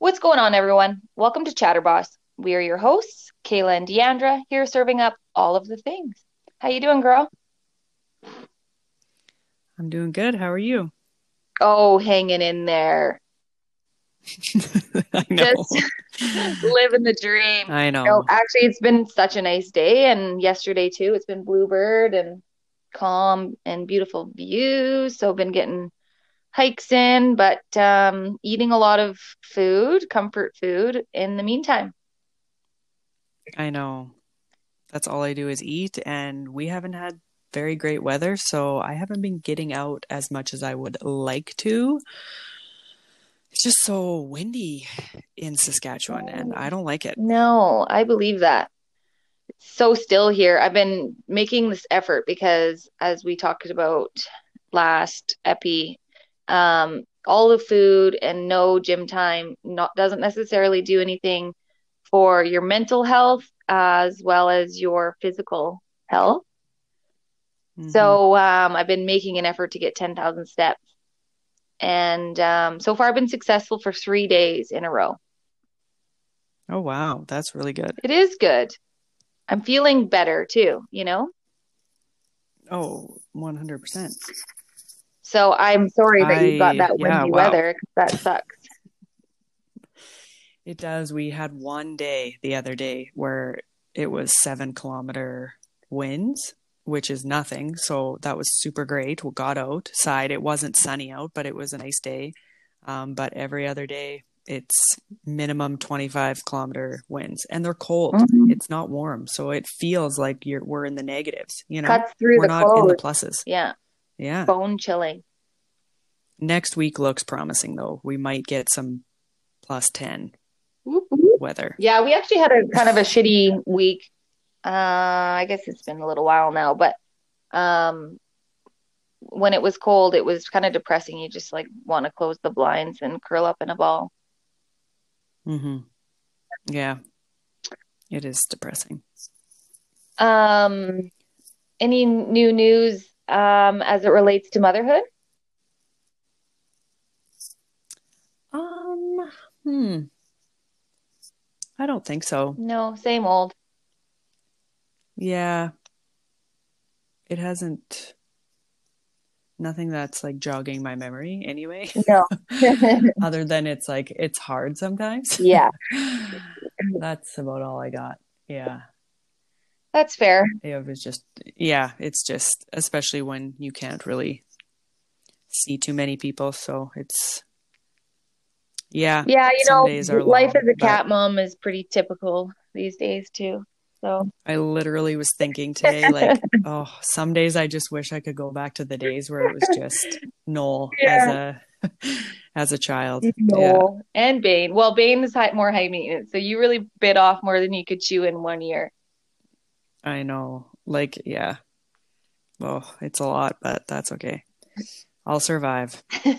What's going on, everyone? Welcome to Chatterboss. We are your hosts, Kayla and Deandra, here serving up all of the things. How you doing, girl? I'm doing good. How are you? Oh, hanging in there. I know. Just living the dream. I know. No, actually, it's been such a nice day, and yesterday too. It's been bluebird and calm and beautiful views. So, been getting hikes in, but um, eating a lot of food, comfort food in the meantime. I know. That's all I do is eat, and we haven't had very great weather, so I haven't been getting out as much as I would like to. It's just so windy in Saskatchewan, and I don't like it. No, I believe that. It's so still here. I've been making this effort because, as we talked about last epi, um, all the food and no gym time not doesn't necessarily do anything for your mental health as well as your physical health. Mhm. So um, I've been making an effort to get 10,000 steps. And um, so far, I've been successful for three days in a row. Oh, wow. That's really good. It is good. I'm feeling better too, you know? Oh, 100%. So I'm sorry that you got that windy yeah, wow. weather 'cause that sucks. It does. We had one day the other day where it was seven kilometer winds, which is nothing. So that was super great. We got outside. It wasn't sunny out, but it was a nice day. Um, but every other day, it's minimum 25 kilometer winds and they're cold. Mhm. It's not warm. So it feels like you're, we're in the negatives, you know, Cuts through we're the not in the pluses. Yeah, Yeah. bone chilling. Next week looks promising though. We might get some plus 10 Whoop, whoop. weather. Yeah, we actually had a kind of a shitty week. Uh, I guess it's been a little while now, but um, when it was cold, it was kind of depressing. You just like want to close the blinds and curl up in a ball. hmm Yeah. It is depressing. Um, any new news um, as it relates to motherhood? Um, hmm. I don't think so. No, same old. Yeah. It hasn't, nothing that's like jogging my memory anyway, No. other than it's like, it's hard sometimes. Yeah, That's about all I got. Yeah. That's fair. It was just, yeah, it's just, especially when you can't really see too many people. So it's, yeah. Yeah, you know, life long, as a but- cat mom is pretty typical these days too. So, I literally was thinking today, like, oh, some days I just wish I could go back to the days where it was just Noel as a as a child. Yeah. Noel and Bane. Well, Bane is high, more high maintenance, so you really bit off more than you could chew in one year. I know. Like, yeah. Well, it's a lot, but that's okay. I'll survive.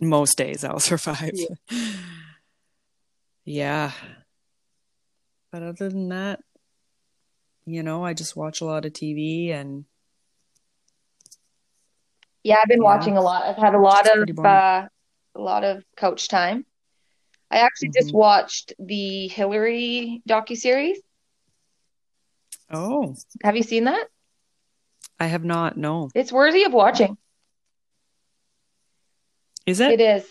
Most days I'll survive. Yeah. But other than that, you know, I just watch a lot of TV and Yeah, I've been Yeah. watching a lot. I've had a lot of uh, a lot of couch time. I actually just Mhm. watched the Hillary docu series. oh, Have you seen that? I have not. No. It's worthy of watching. Is It it?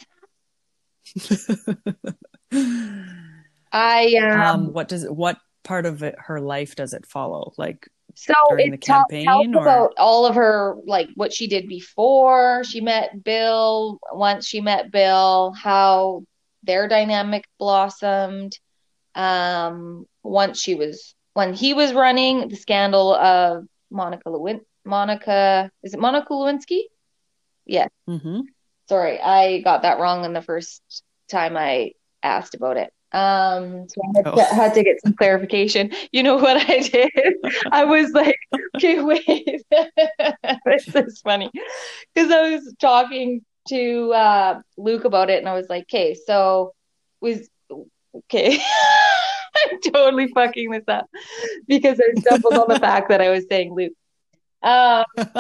is. I um, um what does it what part of it her life does it follow like So during the ta- campaign, or- about all of her, like what she did before she met Bill, once she met Bill, how their dynamic blossomed. Um, once she was, when he was running, the scandal of Monica Lewin, Monica, is it Monica Lewinsky? Yeah, hmm sorry, I got that wrong in the first time I asked about it. Um, so I had to, Oh. had to get some clarification. You know what I did? I was like, okay, wait, this is funny because I was talking to uh, Luke about it, and I was like, okay, so was okay. I'm totally fucking this up because I stumbled on the fact that I was saying Luke. Um,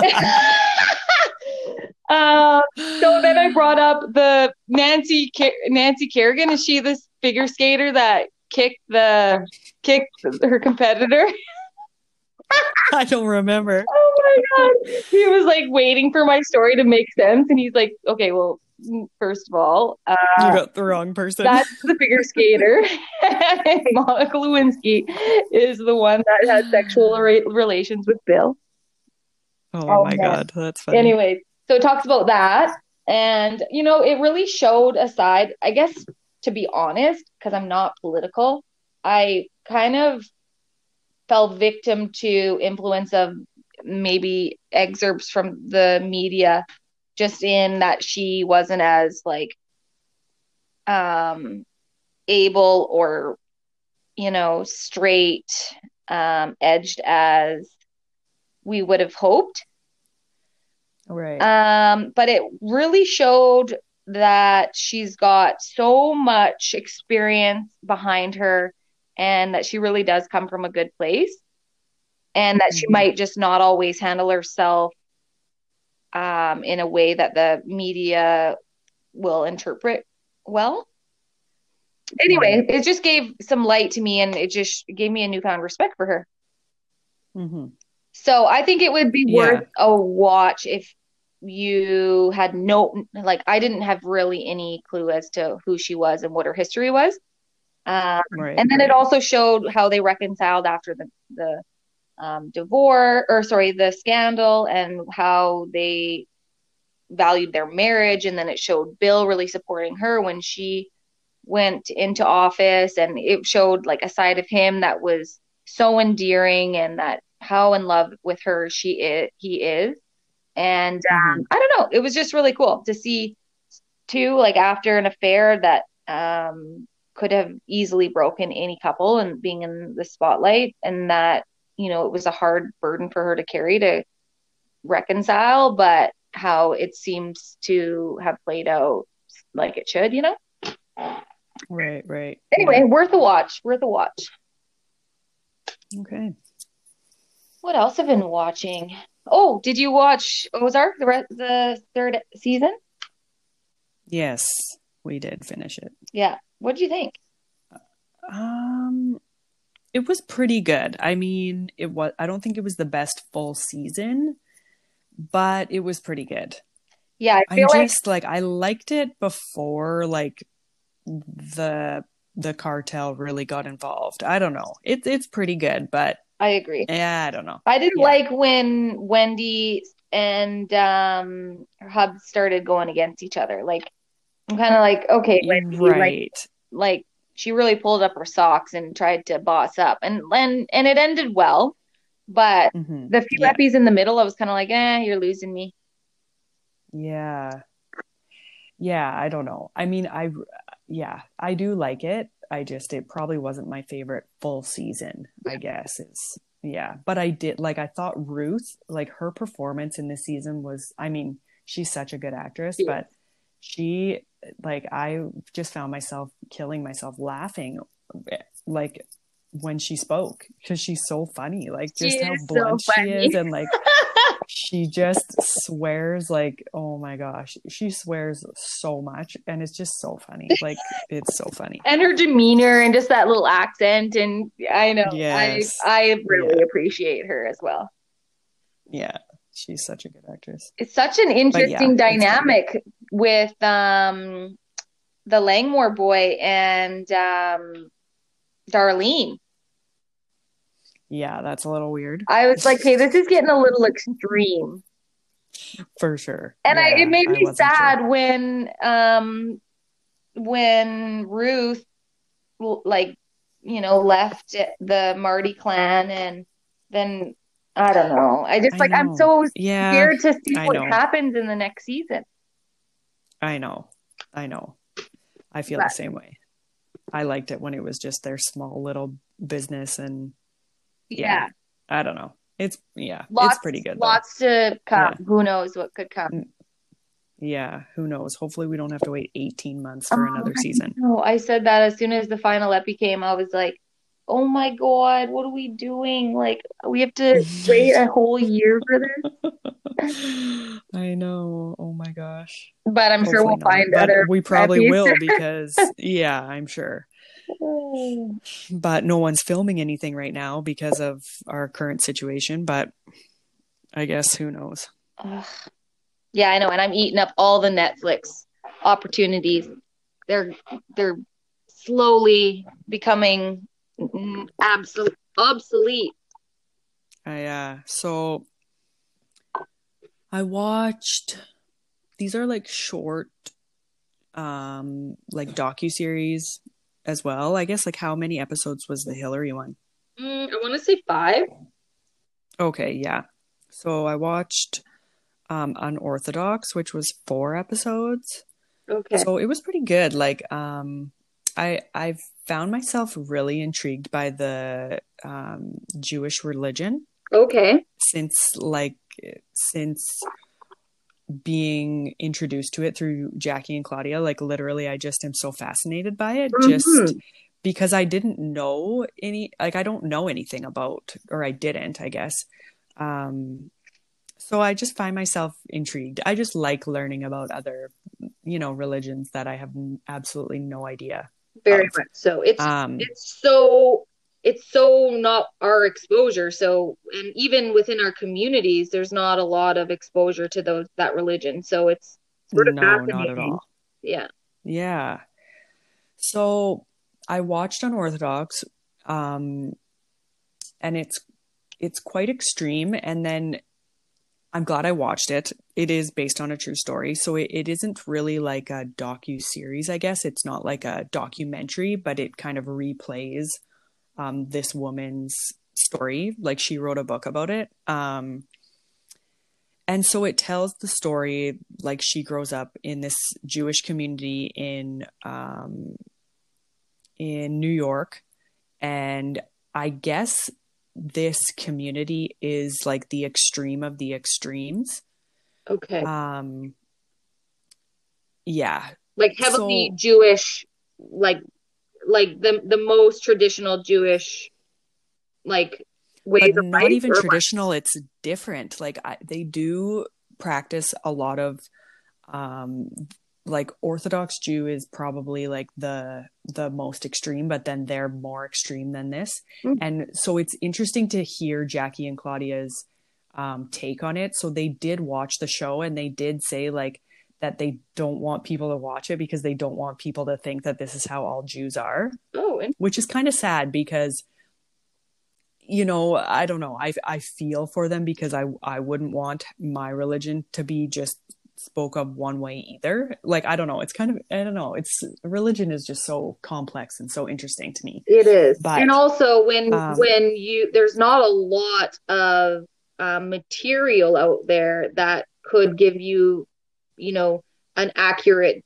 Um, so then I brought up the Nancy Nancy Kerrigan. Is she this figure skater that kicked the kicked her competitor? I don't remember. Oh my god. He was like waiting for my story to make sense and he's like, "Okay, well, first of all, uh, you got the wrong person. That's the figure skater. Monica Lewinsky is the one that had sexual re- relations with Bill. Oh, oh my man. god, that's funny. Anyway, so it talks about that and you know, it really showed a side, I guess to be honest, because I'm not political, I kind of fell victim to influence of maybe excerpts from the media just in that she wasn't as like um able or you know straight um edged as we would have hoped. Right. Um but it really showed that she's got so much experience behind her and that she really does come from a good place and that mm-hmm. she might just not always handle herself um, in a way that the media will interpret well. Anyway, it just gave some light to me and it just gave me a newfound respect for her. Mm-hmm. So I think it would be yeah. worth a watch if you had no, like, I didn't have really any clue as to who she was and what her history was. Um, right, and then right. it also showed how they reconciled after the, the um, divorce or sorry the scandal and how they valued their marriage and then it showed bill really supporting her when she went into office and it showed like a side of him that was so endearing and that how in love with her she is he is and um, mm-hmm. i don't know it was just really cool to see too like after an affair that um, could have easily broken any couple and being in the spotlight and that you know, it was a hard burden for her to carry to reconcile, but how it seems to have played out like it should, you know? Right, right. Anyway, yeah. worth a watch. Worth a watch. Okay. What else have been watching? Oh, did you watch Ozark the re- the third season? Yes, we did finish it. Yeah. What do you think? Um, it was pretty good. I mean, it was I don't think it was the best full season, but it was pretty good. Yeah, I feel I just like... like I liked it before like the the cartel really got involved. I don't know. It's it's pretty good, but I agree. Yeah, I don't know. I didn't yeah. like when Wendy and um Hub started going against each other. Like I'm kind of like, okay, Wendy, right. like, like she really pulled up her socks and tried to boss up. And and and it ended well but mm-hmm. the few yeah. in the middle i was kind of like eh you're losing me. Yeah. Yeah i don't know. I mean i yeah i do like it. I just it probably wasn't my favorite full season i guess is yeah. But i did like i thought ruth like her performance in this season was i mean she's such a good actress but she like I just found myself killing myself laughing like when she spoke because she's so funny like just how blunt so she is and like she just swears like oh my gosh she swears so much and it's just so funny like it's so funny and her demeanor and just that little accent and i know yes. i i really yeah. appreciate her as well yeah she's such a good actress. It's such an interesting yeah, dynamic with um the Langmore boy and um Darlene. Yeah, that's a little weird. I was like, hey, this is getting a little extreme. For sure. And yeah, I it made me sad sure. when um when Ruth like you know left the Marty clan and then I don't know. I just I like know. I'm so yeah, scared to see I what know. happens in the next season. I know. I know. I feel but, the same way. I liked it when it was just their small little business and yeah. yeah I don't know. It's yeah, lots, it's pretty good. Though. Lots to come. Yeah. Who knows what could come? Mm. Yeah, who knows? Hopefully we don't have to wait 18 months for oh, another season. No, I said that as soon as the final epi came, I was like, oh my God, what are we doing? Like, we have to wait a whole year for this. I know. Oh my gosh. But I'm sure we'll not. find But other. we probably Eppie. will because yeah, I'm sure. But no one's filming anything right now because of our current situation, but I guess who knows. Ugh. Yeah, I know, and I'm eating up all the Netflix opportunities. They're they're slowly becoming absolute obsolete. I uh so I watched these are like short um like docu series as well. I guess like how many episodes was the Hillary one? Mm, I want to say five. Okay, yeah. So I watched um Unorthodox, which was four episodes. Okay. So it was pretty good. Like um I I've found myself really intrigued by the um Jewish religion Okay. since like since being introduced to it through Jackie and Claudia. Like literally I just am so fascinated by it. Just Mhm. because I didn't know any like I don't know anything about or I didn't, I guess. Um so I just find myself intrigued. I just like learning about other, you know, religions that I have absolutely no idea. Very of. much so. It's Um it's so it's so not our exposure. So and even within our communities, there's not a lot of exposure to those that religion. So it's sort of no, not at all. Yeah. Yeah. So I watched Unorthodox, um, and it's it's quite extreme. And then I'm glad I watched it. It is based on a true story, so it, it isn't really like a docu series. I guess it's not like a documentary, but it kind of replays um, this woman's story. Like she wrote a book about it. Um, and so it tells the story like she grows up in this Jewish community in um, in New York, and I guess this community is like the extreme of the extremes. Okay. Um, yeah, like heavily so- Jewish, like like the the most traditional Jewish, like ways of not life. even traditional. It's different. Like I, they do practice a lot of um like Orthodox Jew is probably like the the most extreme, but then they're more extreme than this. Mm. And so it's interesting to hear Jackie and Claudia's um, take on it. So they did watch the show and they did say like that they don't want people to watch it because they don't want people to think that this is how all Jews are Oh, and which is kind of sad because you know i don't know. I i feel for them because i i wouldn't want my religion to be just spoke of one way either. Like i don't know. It's kind of i don't know. It's religion is just so complex and so interesting to me. It is. But, and also when um, when you there's not a lot of um, material out there that could give you, you know, an accurate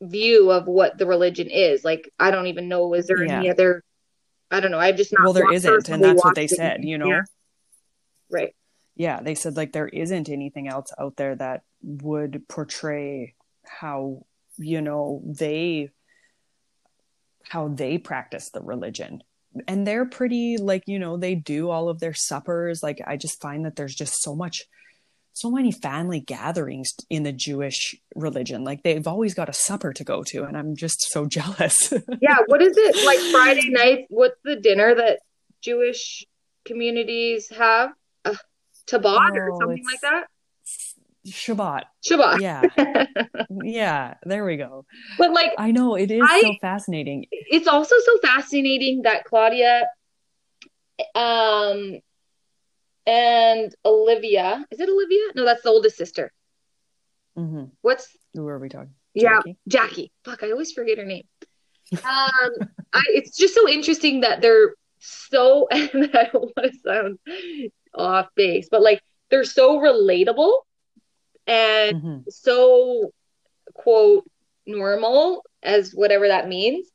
view of what the religion is. Like I don't even know. Is there any other? I don't know. I've just not. well there isn't and that's what they said you know Yeah. Right. yeah they said like there isn't anything else out there that would portray how you know they how they practice the religion and they're pretty like you know they do all of their suppers like i just find that there's just so much so many family gatherings in the jewish religion like they've always got a supper to go to and i'm just so jealous Yeah, what is it like Friday night? What's the dinner that Jewish communities have? Uh, Tabat or Oh, something like that? Shabbat Shabbat. yeah yeah there we go But like, i know it is I- so fascinating it's also so fascinating that Claudia um and Olivia, is it Olivia? No, that's the oldest sister. Mm-hmm. What's who are we talking yeah, Jackie? Jackie. Fuck, I always forget her name. Um, I, it's just so interesting that they're so, and I don't want to sound off base, but like they're so relatable and Mhm. so quote normal as whatever that means.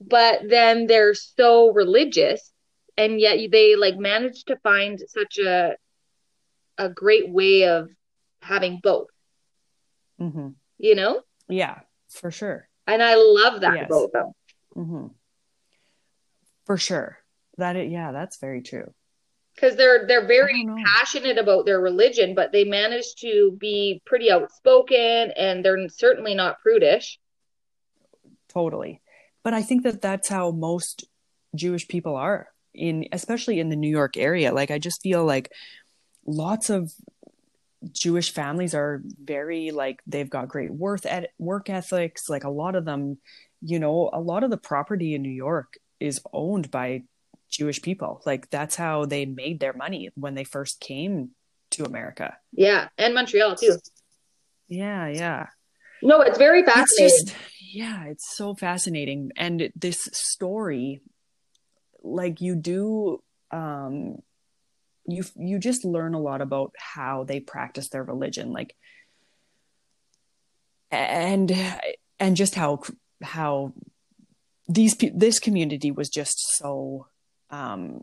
But then they're so religious, and yet they like manage to find such a a great way of having both, Mhm. you know? yeah for sure And I love that Yes. about them. hmm For sure. That it, yeah, that's very true. Because they're they're very I don't know. passionate about their religion, but they manage to be pretty outspoken, and they're certainly not prudish. Totally. But I think that that's how most Jewish people are in especially in the New York area. Like I just feel like lots of Jewish families are very like they've got great worth et- work ethics. Like a lot of them, you know, a lot of the property in New York is owned by Jewish people. Like that's how they made their money when they first came to America. Yeah, and Montreal too. Yeah, yeah. No, it's very It's fascinating. just yeah, it's so fascinating. And this story, like you do um you you just learn a lot about how they practice their religion like and and just how how these this community was just so um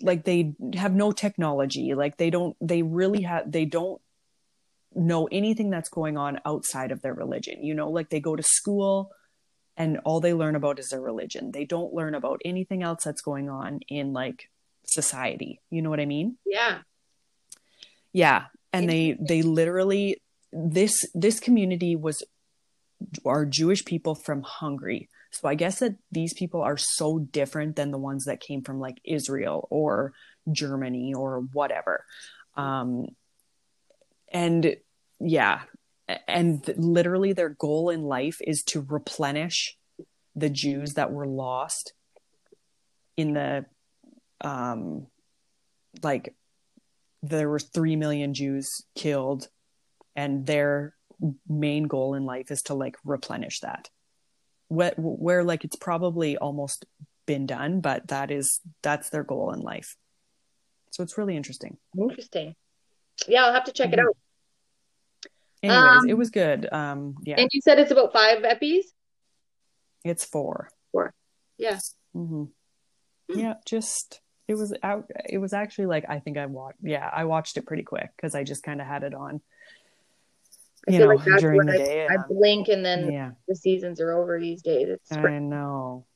like they have no technology. Like they don't they really have they don't know anything that's going on outside of their religion. You know like they go to school and all they learn about is their religion. They don't learn about anything else that's going on in like society. You know what i mean? Yeah, yeah. And they they literally this this community was are jewish people from hungary so i guess that these people are so different than the ones that came from like israel or germany or whatever. Um and yeah and literally their goal in life is to replenish the jews that were lost in the um like there were 3 million jews killed and their main goal in life is to like replenish that where, where like it's probably almost been done but that is that's their goal in life so it's really interesting interesting. Yeah, I'll have to check it Mhm. out. anyways Um, it was good um yeah And you said it's about five epis. it's four Yeah. hmm Hmm. yeah just it was out it was actually like i think i watched yeah i watched it pretty quick because i just kind of had it on I you feel know like that's when the I, day I blink and then yeah the seasons are over these days. It's i know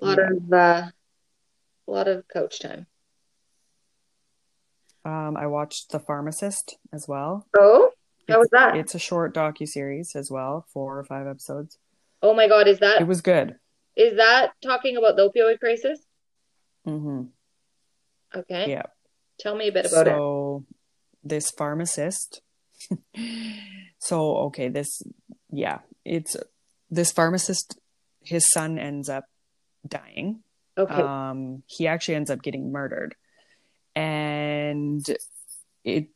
a lot yeah. of uh, a lot of coach time. um i watched the pharmacist as well Oh, how was that? it's a short docu-series as well four or five episodes Oh my God, is that it was good is that talking about the opioid crisis? Mm-hmm. Okay, yeah tell me a bit about it. so this pharmacist so okay this yeah it's this pharmacist his son ends up dying. Okay, um he actually ends up getting murdered. And it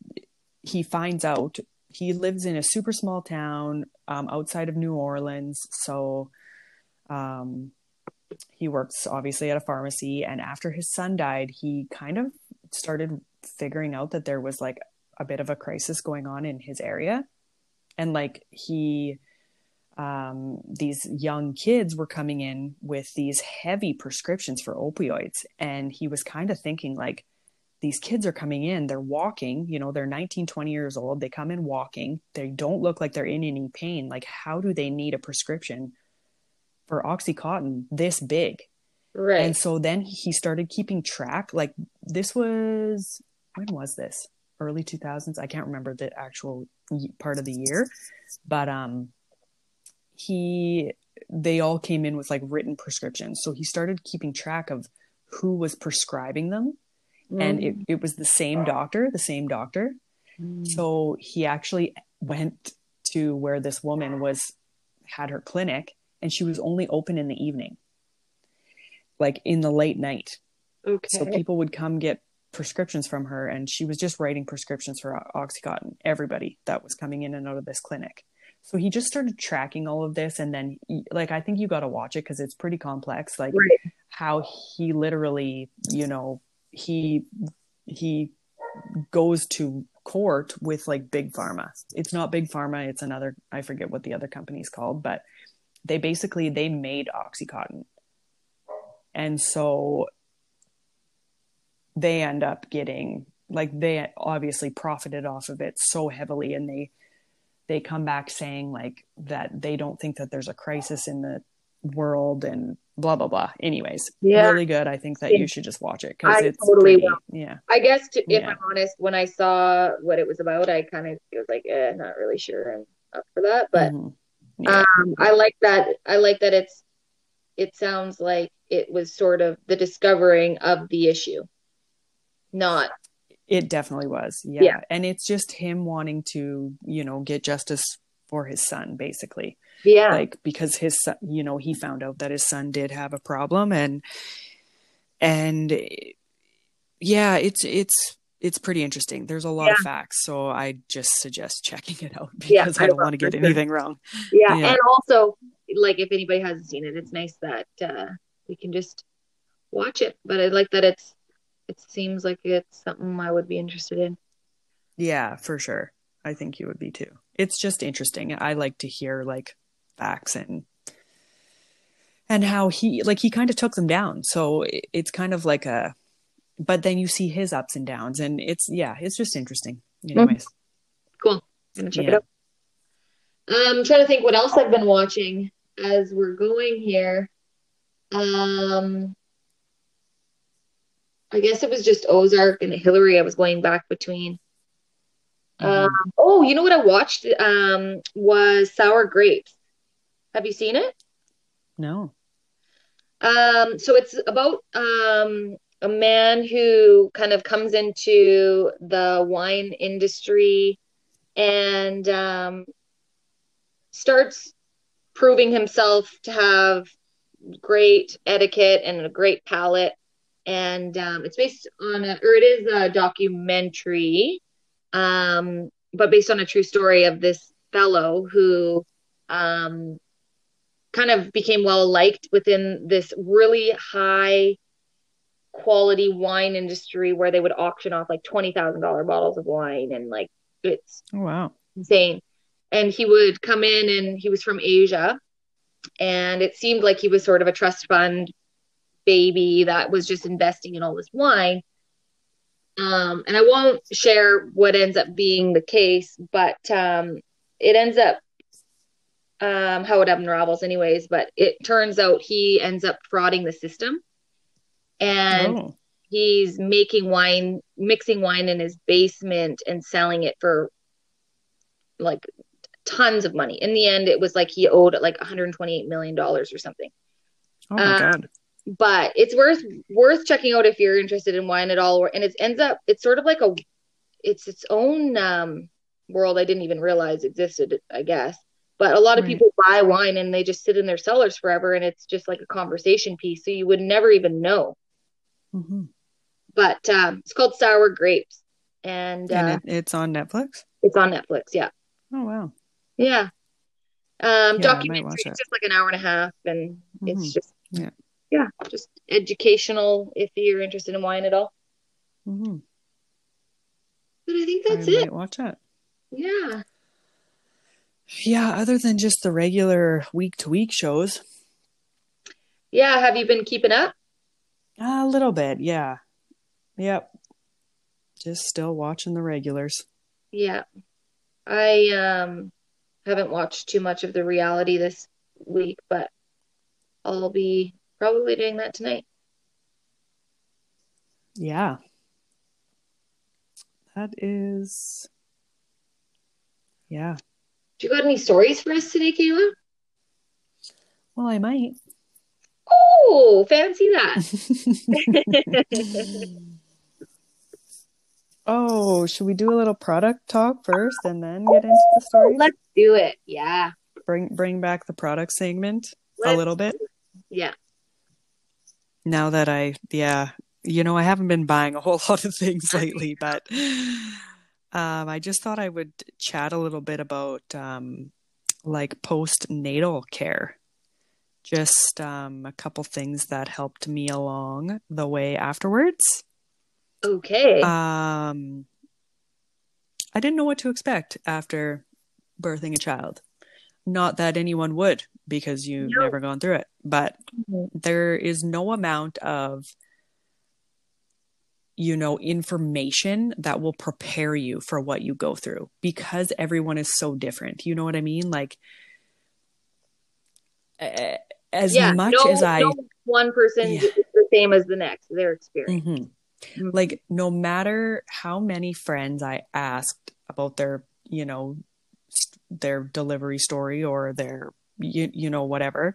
he finds out he lives in a super small town um, outside of new orleans. So um he works obviously at a pharmacy. And after his son died he kind of started figuring out that there was like a bit of a crisis going on in his area and like he um these young kids were coming in with these heavy prescriptions for opioids and he was kind of thinking like these kids are coming in they're walking you know they're 19 20 years old they come in walking they don't look like they're in any pain like how do they need a prescription for oxycontin this big right. and so then he started keeping track. Like this was when was this? Early 2000s. I can't remember the actual part of the year, but um he they all came in with like written prescriptions. So he started keeping track of who was prescribing them and it, it was the same doctor, the same doctor. Mm. So he actually went to where this woman was had her clinic and she was only open in the evening. Like in the late night. okay. So people would come get prescriptions from her, and she was just writing prescriptions for Oxycontin. Everybody that was coming in and out of this clinic. So he just started tracking all of this, and then like I think you got to watch it because it's pretty complex. Like Right. how he literally, you know, he he goes to court with like big pharma. It's not big pharma. It's another. I forget what the other company's called, but they basically they made Oxycontin, and so they end up getting like they obviously profited off of it so heavily and they they come back saying like that they don't think that there's a crisis in the world and blah blah blah. Anyways, Yeah. really good. I think that Yeah. you should just watch it because it's totally pretty, yeah. I guess to, if Yeah. I'm honest, when I saw what it was about, I kind of was like, eh, not really sure I'm up for that. But Mhm. yeah. um, I like that. I like that it's. It sounds like it was sort of the discovering of the issue, not It definitely was. Yeah. Yeah. And it's just him wanting to, you know, get justice for his son, basically. yeah, Like, because his son, you know, he found out that his son did have a problem and, and yeah, it's, it's, it's pretty interesting. There's a lot of facts. So I just suggest checking it out because I I don't want to get anything wrong. yeah, yeah. and also like if anybody hasn't seen it, it's nice that uh, we can just watch it. But I like that it's. It seems like it's something I would be interested in. Yeah, for sure. I think you would be too. It's just interesting. I like to hear like facts and and how he like he kind of took them down. So it's kind of like a but then you see his ups and downs and it's yeah, it's just interesting. Anyways. Cool. I'm gonna check it out. Um, I'm trying to think what else I've been watching as we're going here. Um, I guess it was just Ozark and Hillary. I was going back between. Mhm. Um, oh, you know what I watched? Um, was Sour Grapes. Have you seen it? No. Um, so it's about um, a man who kind of comes into the wine industry and um, starts proving himself to have great etiquette and a great palate. And um, it's based on a, or it is a documentary, um, but based on a true story of this fellow who um, kind of became well liked within this really high quality wine industry where they would auction off like $20,000 bottles of wine and like it's Oh wow. insane. And he would come in and he was from Asia and it seemed like he was sort of a trust fund baby that was just investing in all this wine. Um, and I won't share what ends up being the case, but um, it ends up um, how it unravels, anyways. But it turns out he ends up frauding the system, and oh. he's making wine, mixing wine in his basement and selling it for like tons of money. In the end, it was like he owed like 128 million dollars or something. Oh my uh, god. But it's worth worth checking out if you're interested in wine at all. And it ends up it's sort of like a it's its own um, world I didn't even realize existed. I guess. But a lot of Right. people buy wine and they just sit in their cellars forever, and it's just like a conversation piece, so you would never even know. hmm But um, it's called Sour Grapes, and, uh, And it, it's on Netflix? it's on Netflix. Yeah. Oh wow. Yeah. Um, Yeah, documentary. It's just like an hour and a half, and Mhm. it's just Yeah. Yeah, just educational if you're interested in wine at all. hmm But I think I that's it. might watch it. Yeah. Yeah, other than just the regular week to week shows. Yeah. Have you been keeping up? A little bit, yeah. Yep. Just still watching the regulars. Yeah. I um haven't watched too much of the reality this week, but I'll be probably doing that tonight. Yeah. That is Yeah. Do you got any stories for us today, Kayla? Well, I might. Oh, fancy that. oh, should we do a little product talk first and then get into the story? Let's do it. Yeah. Bring bring back the product segment a Let's- little bit. Yeah. Now that I, yeah, you know, I haven't been buying a whole lot of things lately, but um, I just thought I would chat a little bit about um, like postnatal care. Just um, a couple things that helped me along the way afterwards. Okay. Um, I didn't know what to expect after birthing a child. Not that anyone would, because you've No. never gone through it, but Mhm. there is no amount of you know information that will prepare you for what you go through because everyone is so different you know what i mean like as yeah, much no, as I no one person Yeah. is the same as the next. Their experience. Mhm. Mhm. like no matter how many friends I asked about their, you know, their delivery story or their you, you know whatever,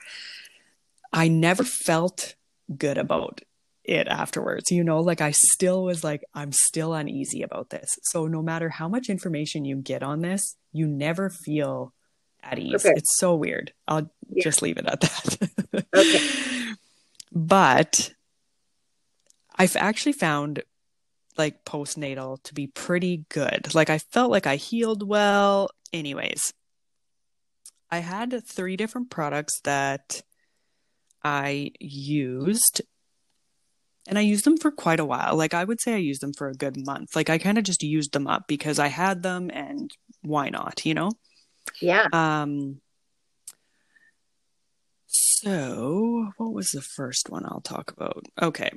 I never felt good about it afterwards. You know, like I still was like I'm still uneasy about this. So no matter how much information you get on this, you never feel at ease. Okay. It's so weird. I'll Yeah. just leave it at that. Okay. But I've actually found like postnatal to be pretty good. Like I felt like I healed well. Anyways, I had three different products that I used and I used them for quite a while. Like I would say I used them for a good month. Like I kind of just used them up because I had them and why not, you know? Yeah. Um, so what was the first one I'll talk about? Okay.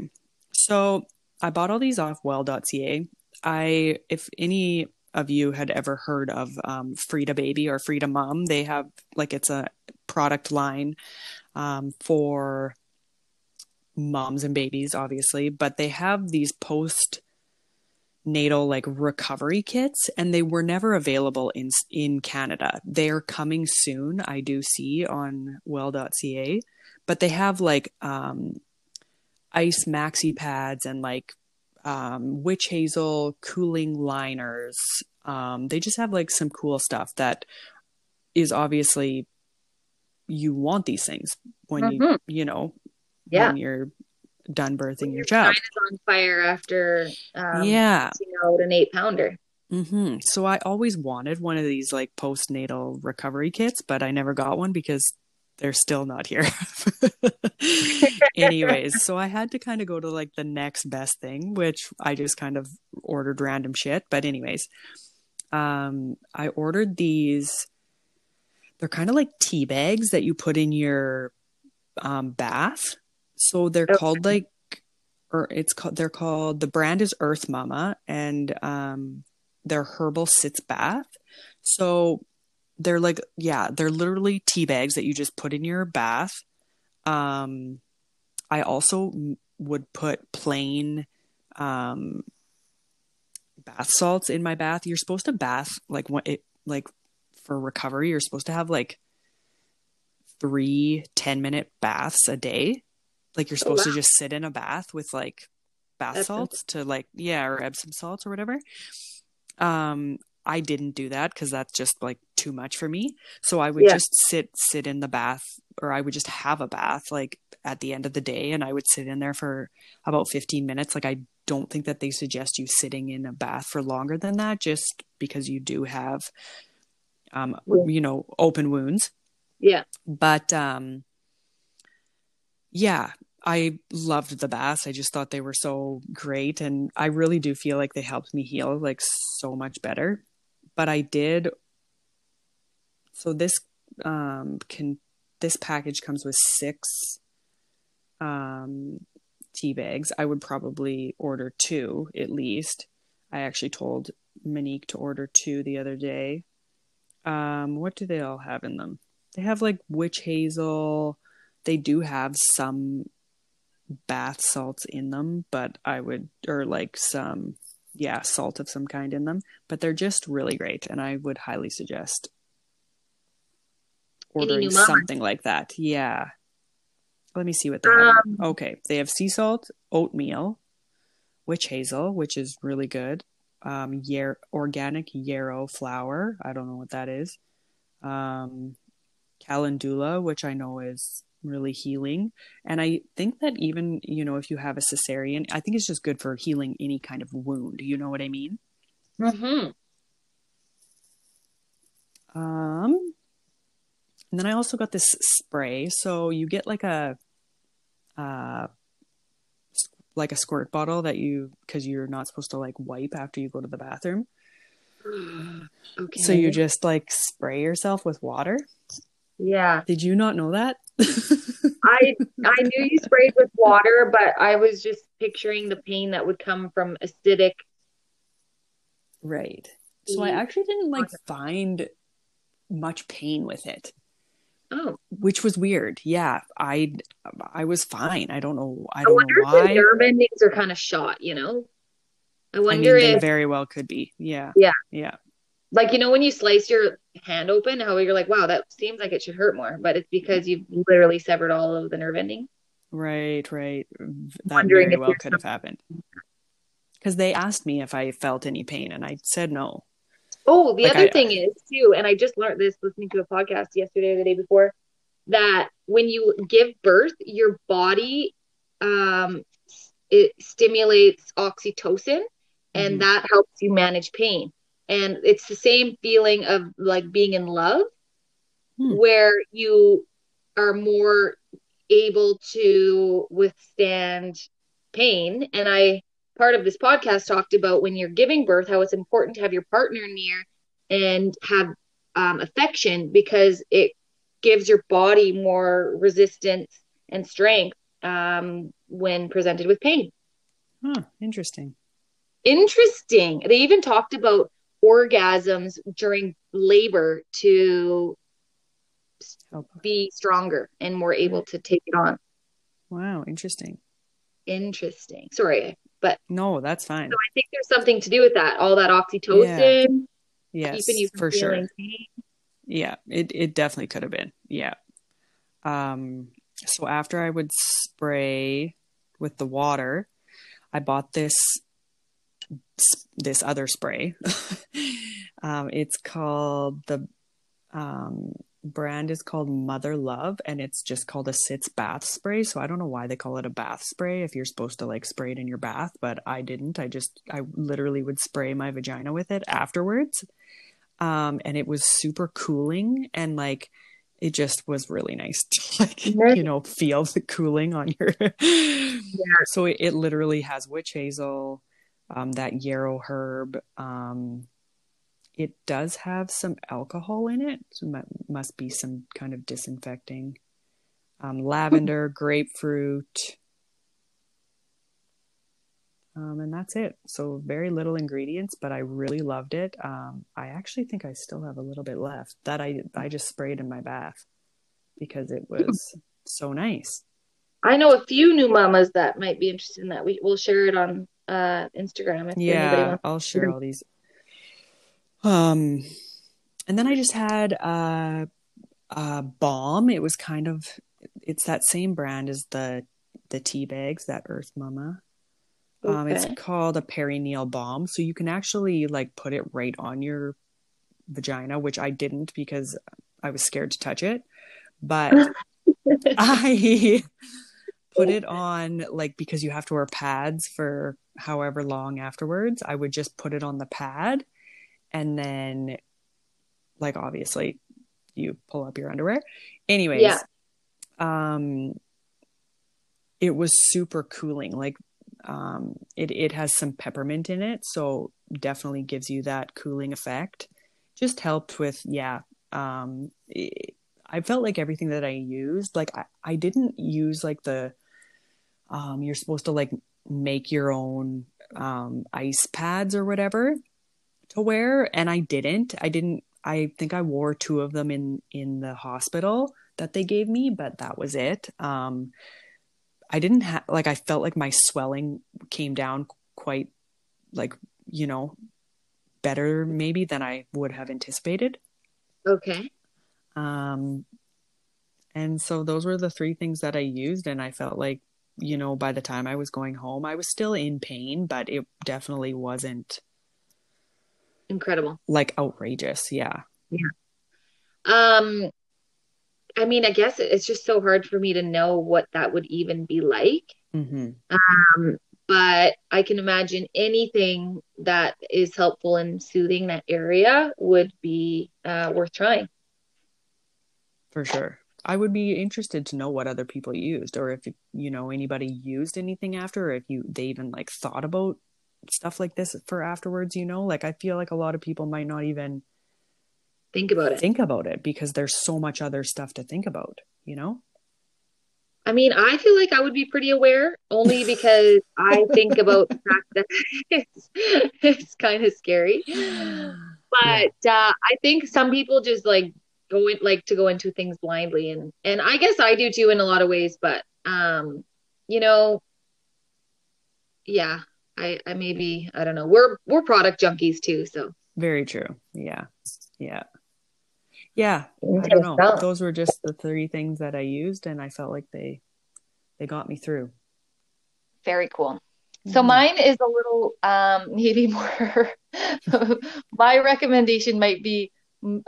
So I bought all these off well.ca. I, if any of you had ever heard of um, Frida Baby or Frida Mom, they have like it's a product line um, for moms and babies, obviously, but they have these post natal like recovery kits and they were never available in in Canada. They're coming soon, I do see on well.ca, but they have like um ice maxi pads and like um witch hazel cooling liners. Um they just have like some cool stuff that is obviously you want these things when you Mhm. you know Yeah. when you're done birthing your Your child. on fire after um, yeah. you know an eight pounder. mm-hmm. So I always wanted one of these like postnatal recovery kits, but I never got one because they're still not here. Anyways, so I had to kind of go to like the next best thing, which I just kind of ordered random shit. But anyways, um, I ordered these. They're kind of like tea bags that you put in your um, bath. So they're Okay. called like, or it's called. They're called. The brand is Earth Mama, and um, they're herbal sitz bath. So they're like, yeah, they're literally tea bags that you just put in your bath. Um, I also would put plain um, bath salts in my bath. You're supposed to bath like what it like for recovery. You're supposed to have like three 10 minute baths a day. Like you're Oh, supposed to just sit in a bath with like bath Epsom. salts to like yeah or Epsom salts or whatever. Um, I didn't do that because that's just like too much for me. So I would Yeah. just sit sit in the bath, or I would just have a bath like at the end of the day, and I would sit in there for about fifteen minutes. Like I don't think that they suggest you sitting in a bath for longer than that, just because you do have, um, Yeah. you know, open wounds. Yeah. but um yeah i loved the baths. I just thought they were so great. And i really do feel like they helped me heal like so much better. But i did so this um can this package comes with six um tea bags i would probably order two at least. I actually told monique to order two the other day um what do they all have in them they have like witch hazel. They do have some bath salts in them, but I would, or like some, yeah, salt of some kind in them. But they're just really great, and I would highly suggest ordering something like that. Yeah. Let me see what they have. Um, okay, they have sea salt, oatmeal, witch hazel, which is really good. Um, yer- organic yarrow flower. I don't know what that is. Um, calendula, which I know is really healing. And I think that even, you know, if you have a cesarean, I think it's just good for healing any kind of wound. You know what I mean? Mm-hmm. Um, and then I also got this spray. So you get like a, uh, like a squirt bottle that you, because you're not supposed to like wipe after you go to the bathroom. Okay. So you just like spray yourself with water. yeah. Did you not know that? I I knew you sprayed with water, but I was just picturing the pain that would come from acidic. Right. So I actually didn't like find much pain with it. Oh, which was weird. Yeah, I I was fine. I don't know. I I don't wonder know if the nerve endings are kind of shot. You know, I I wonder mean, they if very well could be. Yeah. Yeah. Yeah. like you know when you slice your hand open, how you're like, wow, that seems like it should hurt more, but it's because you've literally severed all of the nerve endings. Right. Right. That Wondering very well could have happened. Because they asked me if I felt any pain, and I said no. Oh, the Like, other I- thing is too, and I just learned this listening to a podcast yesterday or the day before, that when you give birth, your body um it stimulates oxytocin and Mhm. that helps you manage pain. And it's the same feeling of like being in love Hmm. where you are more able to withstand pain. And I part of this podcast talked about when you're giving birth how it's important to have your partner near and have um, affection because it gives your body more resistance and strength um, when presented with pain. Huh. Interesting. Interesting. They even talked about orgasms during labor to Oh, be stronger and more able to take it on. wow. Interesting. Interesting. Sorry, but No, that's fine. so I think there's something to do with that. All that oxytocin Yes, you for sure. pain. Yeah, it it definitely could have been. Yeah. Um, so after I would spray with the water, I bought this this other spray. um, it's called the um, brand is called Motherlove, and it's just called a Sitz bath spray. So I don't know why they call it a bath spray if you're supposed to like spray it in your bath, but I didn't. I just I literally would spray my vagina with it afterwards um, and it was super cooling and like it just was really nice to like Nice. you know feel the cooling on your so it, it literally has witch hazel um, that yarrow herb um, it does have some alcohol in it so mu- must be some kind of disinfecting um, lavender grapefruit um, and that's it. So very little ingredients, but I really loved it. Um, I actually think I still have a little bit left that I I just sprayed in my bath because it was so nice. I know a few new mamas that might be interested in that. We will share it on uh, Instagram if anybody Yeah. I'll share all these. Um, and then I just had a, a balm. It was kind of it's that same brand as the the tea bags, that Earth Mama. Um, it's called a perineal balm, so you can actually like put it right on your vagina, which I didn't because I was scared to touch it. But I put it on like because you have to wear pads for however long afterwards. I would just put it on the pad and then like obviously you pull up your underwear. Anyways, Yeah. um it was super cooling. Like um it it has some peppermint in it, so definitely gives you that cooling effect. Just helped with yeah, um it, I felt like everything that I used, like I, I didn't use like the um you're supposed to like make your own um ice pads or whatever to wear and I didn't. I didn't I think I wore two of them in in the hospital that they gave me, but that was it. Um I didn't have like I felt like my swelling came down quite like, you know, better maybe than I would have anticipated. Okay. Um, and so those were the three things that I used, and I felt like, you know, by the time I was going home, I was still in pain, but it definitely wasn't Incredible. like outrageous. Yeah. Um, I mean, I guess it's just so hard for me to know what that would even be like. hmm Um, but I can imagine anything that is helpful in soothing that area would be uh, worth trying. For sure. I would be interested to know what other people used, or if you know anybody used anything after, or if you they even like thought about stuff like this for afterwards. You know, like I feel like a lot of people might not even Think about it. think about it because there's so much other stuff to think about. You know. I mean, I feel like I would be pretty aware only because I think about the fact that it's, it's kind of scary. But uh, I think some people just like go in like to go into things blindly and and I guess I do too in a lot of ways, but um, you know, yeah, I I maybe I don't know. We're we're product junkies too, so very true. Yeah. Yeah. Yeah. I don't know. Those were just the three things that I used and I felt like they they got me through. Very cool. So mm-hmm. mine is a little um maybe more my recommendation might be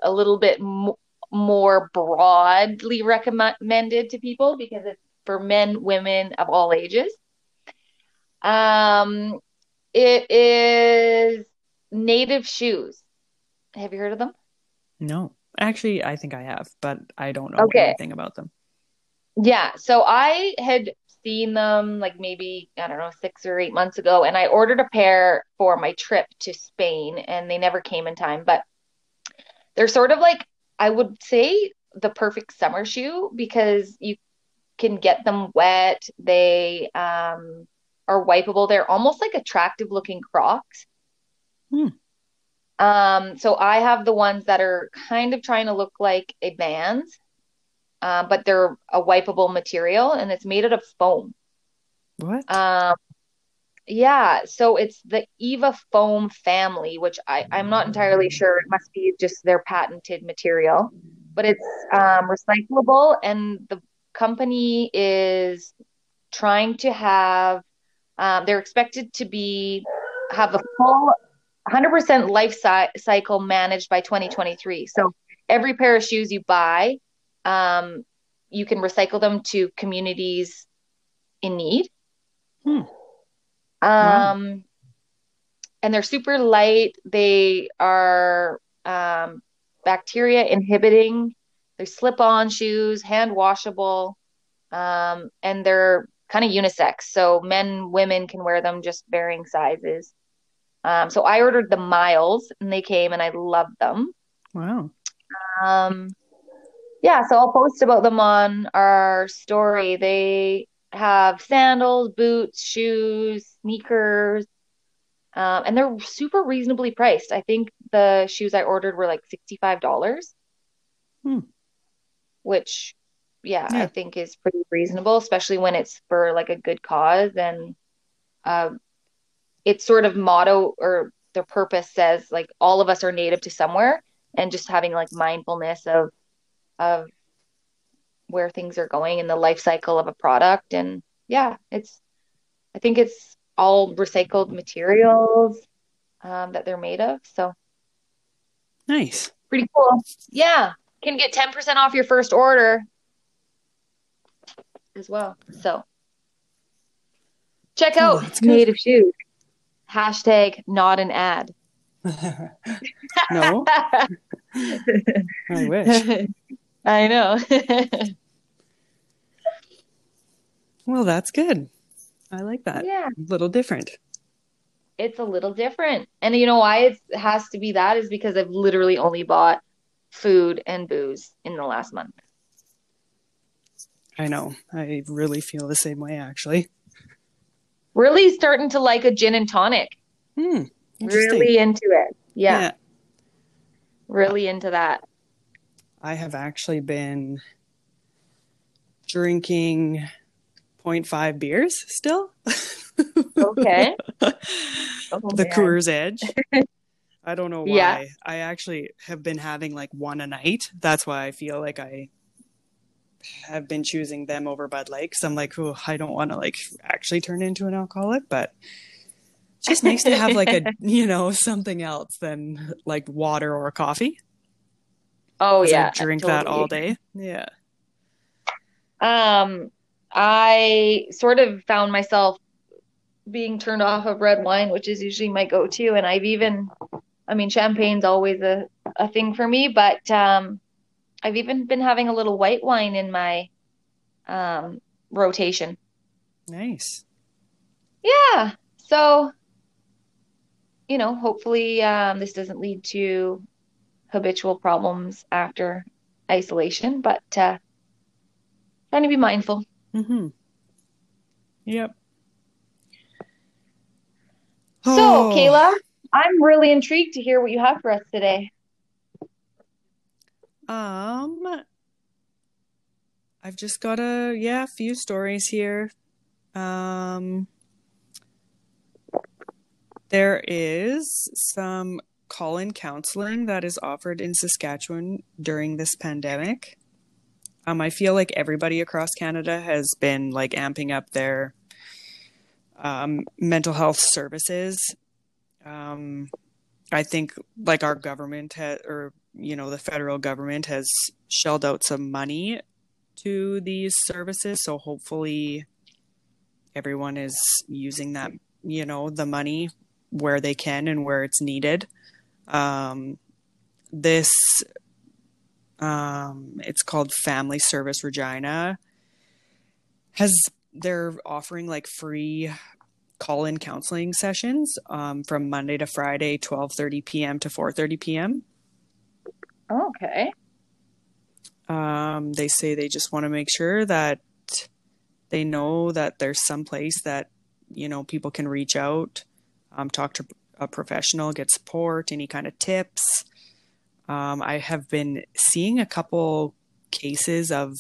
a little bit m- more broadly recommended to people because it's for men, women of all ages. Um, it is native shoes. Have you heard of them? No, actually, I think I have, but I don't know okay. anything about them. Yeah, so I had seen them like maybe I don't know six or eight months ago, and I ordered a pair for my trip to Spain, and they never came in time. But they're sort of like I would say the perfect summer shoe because you can get them wet. They um, are wipeable. They're almost like attractive looking Crocs. Hmm. Um, so I have the ones that are kind of trying to look like a Vans, uh, but they're a wipeable material and it's made out of foam. What? Um, yeah, so it's the Eva foam family, which I, I'm not entirely sure. It must be just their patented material, but it's um, recyclable, and the company is trying to have. Um, they're expected to be have a full 100% life cycle managed by 2023. So every pair of shoes you buy, um, you can recycle them to communities in need. Hmm. Um, wow. and they're super light. They are um, bacteria inhibiting. They're slip on shoes, hand washable, um, and they're kind of unisex. So men, women can wear them just varying sizes. Um, so I ordered the miles and they came and I loved them. Wow. Um, yeah, so I'll post about them on our story. They have sandals, boots, shoes, sneakers, um, and they're super reasonably priced. I think the shoes I ordered were like $65, hmm. which, yeah, yeah, I think is pretty reasonable, especially when it's for like a good cause. And uh, it's sort of motto or their purpose says like all of us are native to somewhere and just having like mindfulness of of where things are going in the life cycle of a product and yeah it's i think it's all recycled materials um, that they're made of so. Nice. Pretty cool. Yeah. Can get 10% off your first order as well so check out oh, out native shoes hashtag not an ad no i wish I know. well, that's good. I like that. Yeah. A little different. It's a little different. And you know why it has to be that is because I've literally only bought food and booze in the last month. I know. I really feel the same way actually. Really starting to like a gin and tonic. Hmm. Really into it. Yeah. yeah. Really into that. I have actually been drinking 0.5 beers still. Okay. Oh, the man. Coors Edge. I don't know why. Yeah. I actually have been having like one a night. That's why I feel like I have been choosing them over Bud Light because I'm like, oh, I don't want to like actually turn into an alcoholic, but just nice to have like a you know something else than like water or coffee. Oh yeah, I drink totally. that all day. Yeah. Um, I sort of found myself being turned off of red wine, which is usually my go-to, and I've even, I mean, champagne's always a a thing for me, but um, I've even been having a little white wine in my um rotation. Nice. Yeah. So, you know, hopefully um, this doesn't lead to habitual problems after isolation, but uh, trying to be mindful. Mm-hmm. Yep. So, oh. Kayla, I'm really intrigued to hear what you have for us today. Um, I've just got a yeah, a few stories here. Um, there is some call-in counseling that is offered in Saskatchewan during this pandemic. Um, I feel like everybody across Canada has been like amping up their um, mental health services. Um, I think like our government ha- or you know the federal government has shelled out some money to these services, so hopefully everyone is using that you know the money where they can and where it's needed. Um, this um, it's called Family Service Regina has they're offering like free call-in counseling sessions um, from Monday to Friday, 12:30 p.m. to 4:30 p.m. Okay. Um, they say they just want to make sure that they know that there's some place that you know people can reach out, um, talk to a professional, get support, any kind of tips. Um, I have been seeing a couple cases of,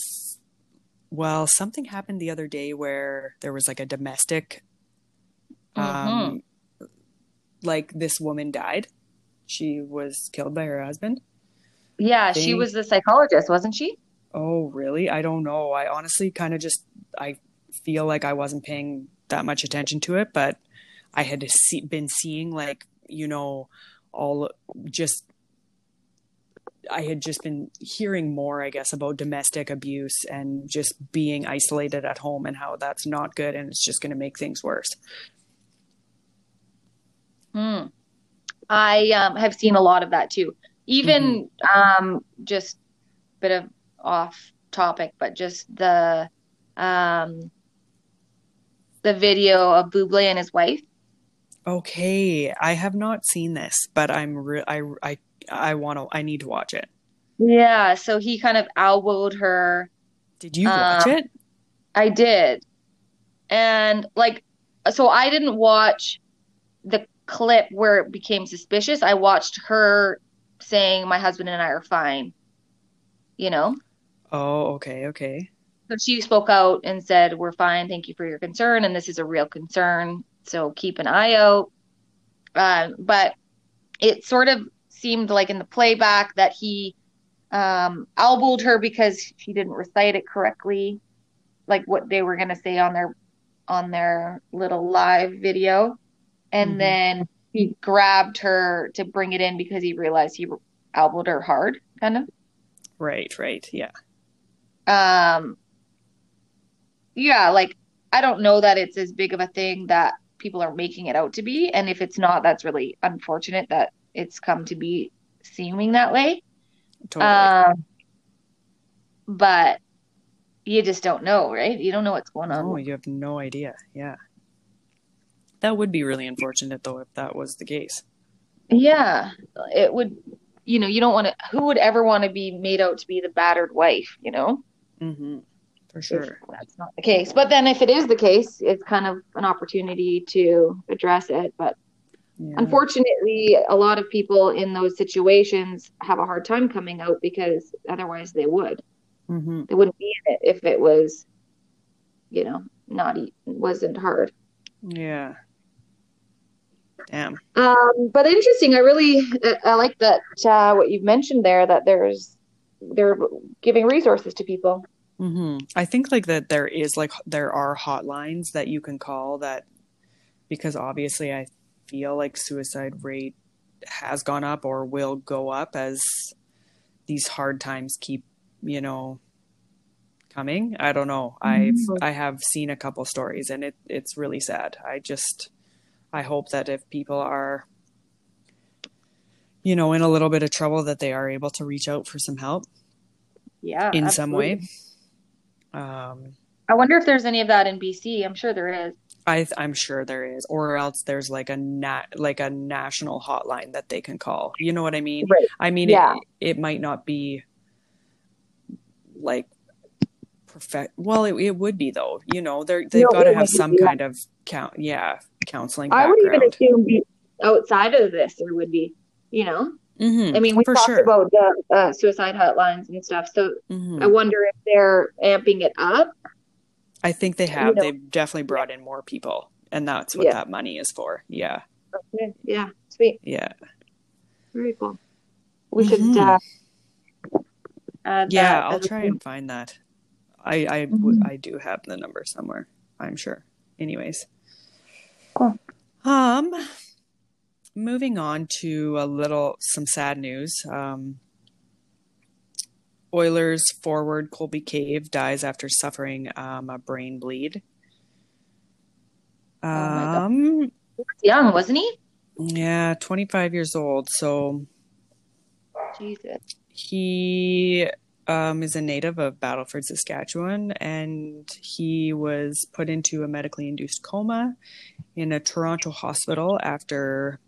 well, something happened the other day where there was like a domestic, um, mm-hmm. like this woman died. She was killed by her husband. Yeah, she was the psychologist, wasn't she? Oh, really? I don't know. I honestly kind of just, I feel like I wasn't paying that much attention to it, but I had see, been seeing like, you know, all just I had just been hearing more, I guess, about domestic abuse and just being isolated at home and how that's not good and it's just going to make things worse. Hmm. I um, have seen a lot of that too. Even mm-hmm. um, just a bit of off topic, but just the um, the video of Buble and his wife. Okay, I have not seen this, but I'm re- I I I want to. I need to watch it. Yeah. So he kind of elbowed her. Did you watch um, it? I did, and like, so I didn't watch the clip where it became suspicious. I watched her saying, "My husband and I are fine." You know. Oh, okay, okay. So she spoke out and said, "We're fine. Thank you for your concern, and this is a real concern. So keep an eye out." Um, but it sort of seemed like in the playback that he um, elbowed her because she didn't recite it correctly, like what they were gonna say on their on their little live video, and mm-hmm. then he grabbed her to bring it in because he realized he elbowed her hard, kind of. Right. Right. Yeah. Um. Yeah, like I don't know that it's as big of a thing that people are making it out to be, and if it's not, that's really unfortunate that it's come to be seeming that way. Totally. Um, but you just don't know, right? You don't know what's going on. Oh, you have no idea. Yeah. That would be really unfortunate, though, if that was the case. Yeah. It would, you know, you don't want to, who would ever want to be made out to be the battered wife, you know? Mm-hmm. For sure. If that's not the case. But then if it is the case, it's kind of an opportunity to address it. But yeah. Unfortunately, a lot of people in those situations have a hard time coming out because otherwise they would. Mm-hmm. They wouldn't be in it if it was, you know, not wasn't hard. Yeah. Damn. Um, but interesting. I really I like that uh, what you've mentioned there that there's they're giving resources to people. Mm-hmm. I think like that there is like there are hotlines that you can call that because obviously I feel like suicide rate has gone up or will go up as these hard times keep, you know, coming. I don't know. Mm-hmm. I've I have seen a couple stories and it it's really sad. I just I hope that if people are you know in a little bit of trouble that they are able to reach out for some help. Yeah. In absolutely. some way. Um I wonder if there's any of that in BC. I'm sure there is. I, I'm sure there is, or else there's like a nat like a national hotline that they can call. You know what I mean? Right. I mean, yeah. it, it might not be like perfect. Well, it, it would be though. You know, they're they've no, got to have some kind of count. Yeah, counseling. I would even assume be outside of this there would be. You know. Mhm. I mean, we For talked sure. about the uh, suicide hotlines and stuff, so Mhm. I wonder if they're amping it up. I think they You have. know, They've definitely brought in more people, and that's what yeah, that money is for. Yeah. okay, yeah, sweet, Yeah. very cool. We should hmm uh, Yeah, I'll try and find that. I I Mhm. I do have the number somewhere, I'm sure. Anyways, Cool. um, moving on to a little some sad news. Um, Oilers forward Colby Cave dies after suffering um, a brain bleed. Oh Um, he was young, wasn't he? yeah, 25 years old. So Jesus. he um, is a native of Battleford, Saskatchewan, and he was put into a medically induced coma in a Toronto hospital after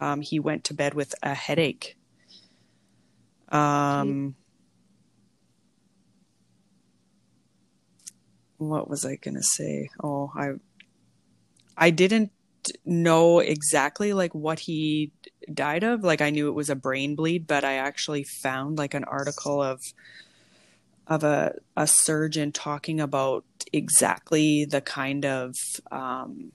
um, he went to bed with a headache. Um, what was I gonna say? Oh, I I didn't know exactly like what he died of. Like I knew it was a brain bleed, but I actually found like an article of of a a surgeon talking about exactly the kind of um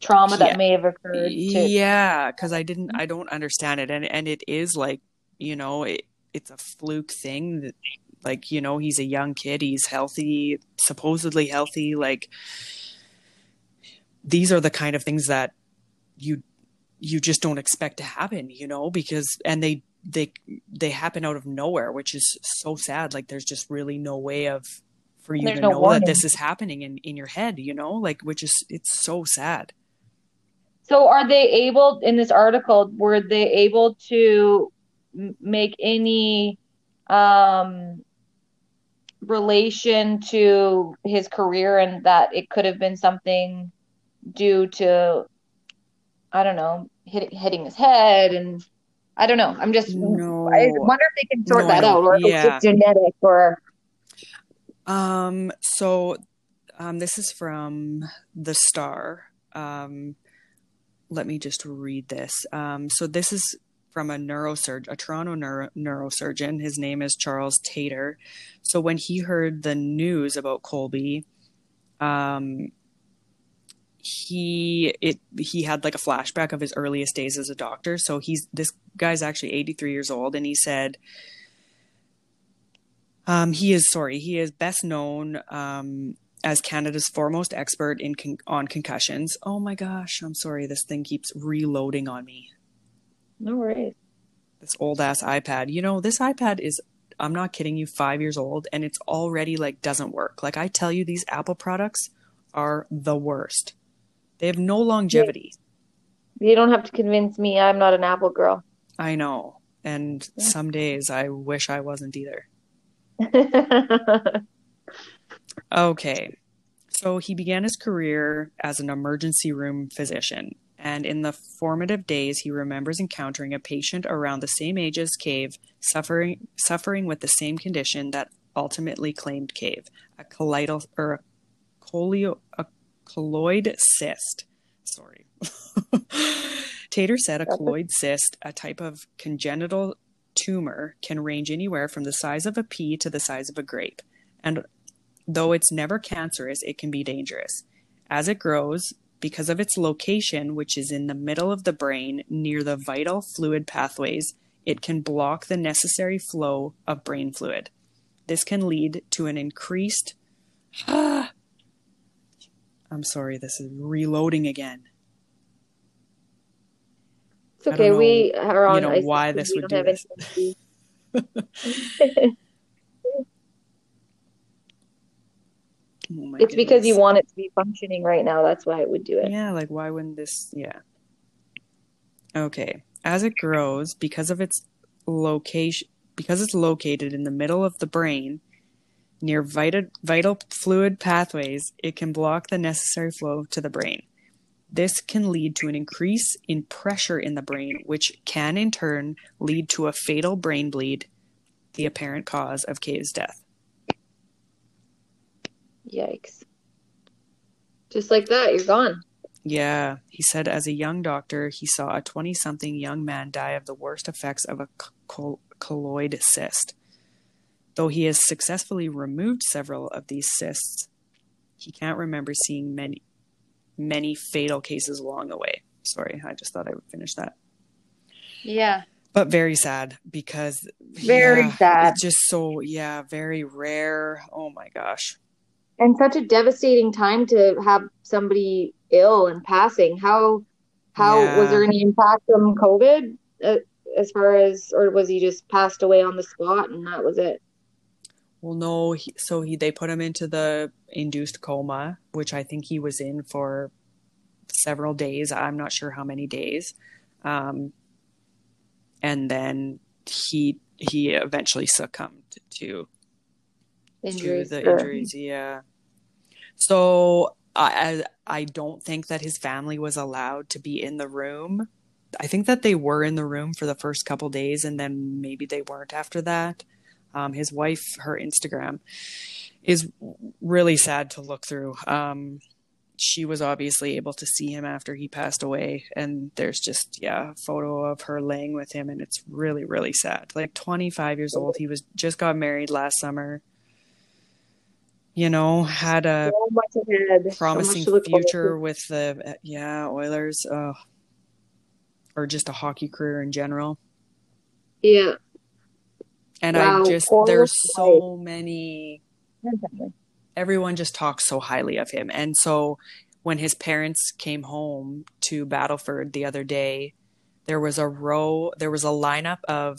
Trauma that yeah may have occurred to. yeah because I didn't I don't understand it and and it is like you know it it's a fluke thing that like you know he's a young kid he's healthy supposedly healthy like these are the kind of things that you you just don't expect to happen you know because and they they they happen out of nowhere which is so sad. Like there's just really no way of for you There's to no know that this is happening in in your head you know like which is it's so sad. So are they able, in this article, were they able to make any um relation to his career and that it could have been something due to, I don't know, hit, hitting his head and I don't know. I'm just, no. I wonder if they can sort no that out or if it's genetic or um so um this is from the star um let me just read this. Um, so this is from a neurosurgeon, a Toronto neuro- neurosurgeon. His name is Charles Tator. So when he heard the news about Colby, um, he it he had like a flashback of his earliest days as a doctor. So he's this guy's actually 83 years old, and he said um, he is sorry. He is best known um, as Canada's foremost expert in con- on concussions. Oh my gosh, I'm sorry. This thing keeps reloading on me. no worries. This old ass iPad. You know, this iPad is. I'm not kidding you. Five years old, and it's already like doesn't work. Like I tell you, these Apple products are the worst. They have no longevity. you don't have to convince me. I'm not an Apple girl. I know, and some days I wish I wasn't either. Okay. So he began his career as an emergency room physician, and in the formative days, he remembers encountering a patient around the same age as Cave, suffering suffering with the same condition that ultimately claimed Cave, a colloidal or a, colio, a colloid cyst. Sorry. Tator said a colloid cyst, a type of congenital tumor, can range anywhere from the size of a pea to the size of a grape. And Though it's never cancerous, it can be dangerous. As it grows, because of its location, which is in the middle of the brain near the vital fluid pathways, it can block the necessary flow of brain fluid. This can lead to an increased. Ah, I'm sorry, this is reloading again. It's okay. know, We are you on know, ice why this would do this. Oh It's because you want it to be functioning right now. That's why it would do it. Yeah, like why wouldn't this? Yeah. Okay. As it grows, because of its location, because it's located in the middle of the brain near vital, vital fluid pathways, it can block the necessary flow to the brain. This can lead to an increase in pressure in the brain, which can in turn lead to a fatal brain bleed, the apparent cause of Cave's death. Yikes. Just like that, you're gone. Yeah, he said as a young doctor, he saw a 20 something young man die of the worst effects of a colloid cyst. Though he has successfully removed several of these cysts, he can't remember seeing many many fatal cases along the way. Sorry, I just thought I would finish that. Yeah. But very sad because very yeah, sad. It's just so yeah, very rare. Oh my gosh. And such a devastating time to have somebody ill and passing. How how Yeah. was there any impact from COVID uh, as far as or was he just passed away on the spot and that was it? Well, no, he, so he they put him into the induced coma, which I think he was in for several days. I'm not sure how many days. Um, and then he he eventually succumbed to Injuries. to the injuries. Yeah. So I I I don't think that his family was allowed to be in the room. I think that they were in the room for the first couple days, and then maybe they weren't after that. Um, his wife, her Instagram is really sad to look through. Um, she was obviously able to see him after he passed away, and there's just yeah, a photo of her laying with him, and it's really really sad. Like 25 years old, he was just got married last summer. You know, had a So much ahead. so much promising forward future with the yeah Oilers, uh, or just a hockey career in general. Yeah. And Wow, I just there's so many. Everyone just talks so highly of him, and so when his parents came home to Battleford the other day, there was a row, there was a lineup of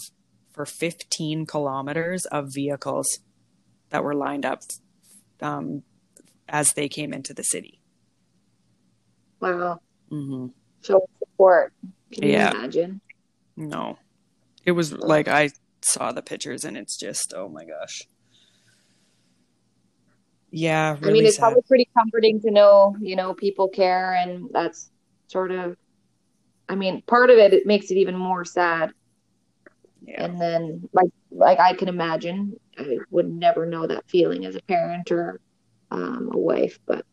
for 15 kilometers of vehicles that were lined up um, as they came into the city. Wow. Mm-hmm. Show support. Can Yeah. you imagine? No. It was like I saw the pictures and it's just oh my gosh. Yeah, really I mean, it's sad. probably pretty comforting to know, you know, people care, and that's sort of, I mean, part of it, it makes it even more sad. yeah. And then, like, like I can imagine, I would never know that feeling as a parent or um, a wife, but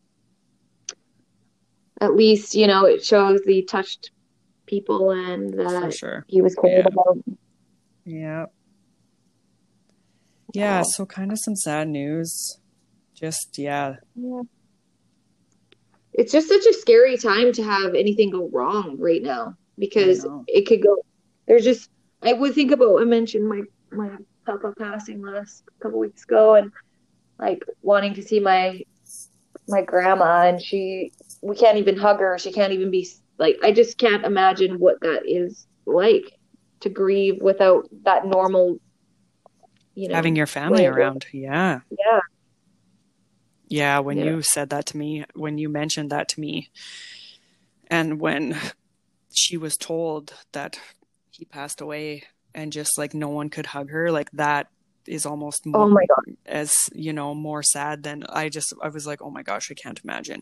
at least, you know, it shows he touched people and that sure. he was cared Yeah. about. Yeah. Yeah, so kind of some sad news. Just yeah. Yeah. It's just such a scary time to have anything go wrong right now because it could go. There's just I would think about I mentioned my my papa passing last couple weeks ago and like wanting to see my my grandma and she we can't even hug her. She can't even be like I just can't imagine what that is like to grieve without that normal you know Having your family around. Yeah. yeah Yeah, when Yeah. you said that to me, when you mentioned that to me, and when she was told that he passed away and just like no one could hug her, like that is almost more oh my god as, you know, more sad than I just, I was like, oh my gosh, I can't imagine.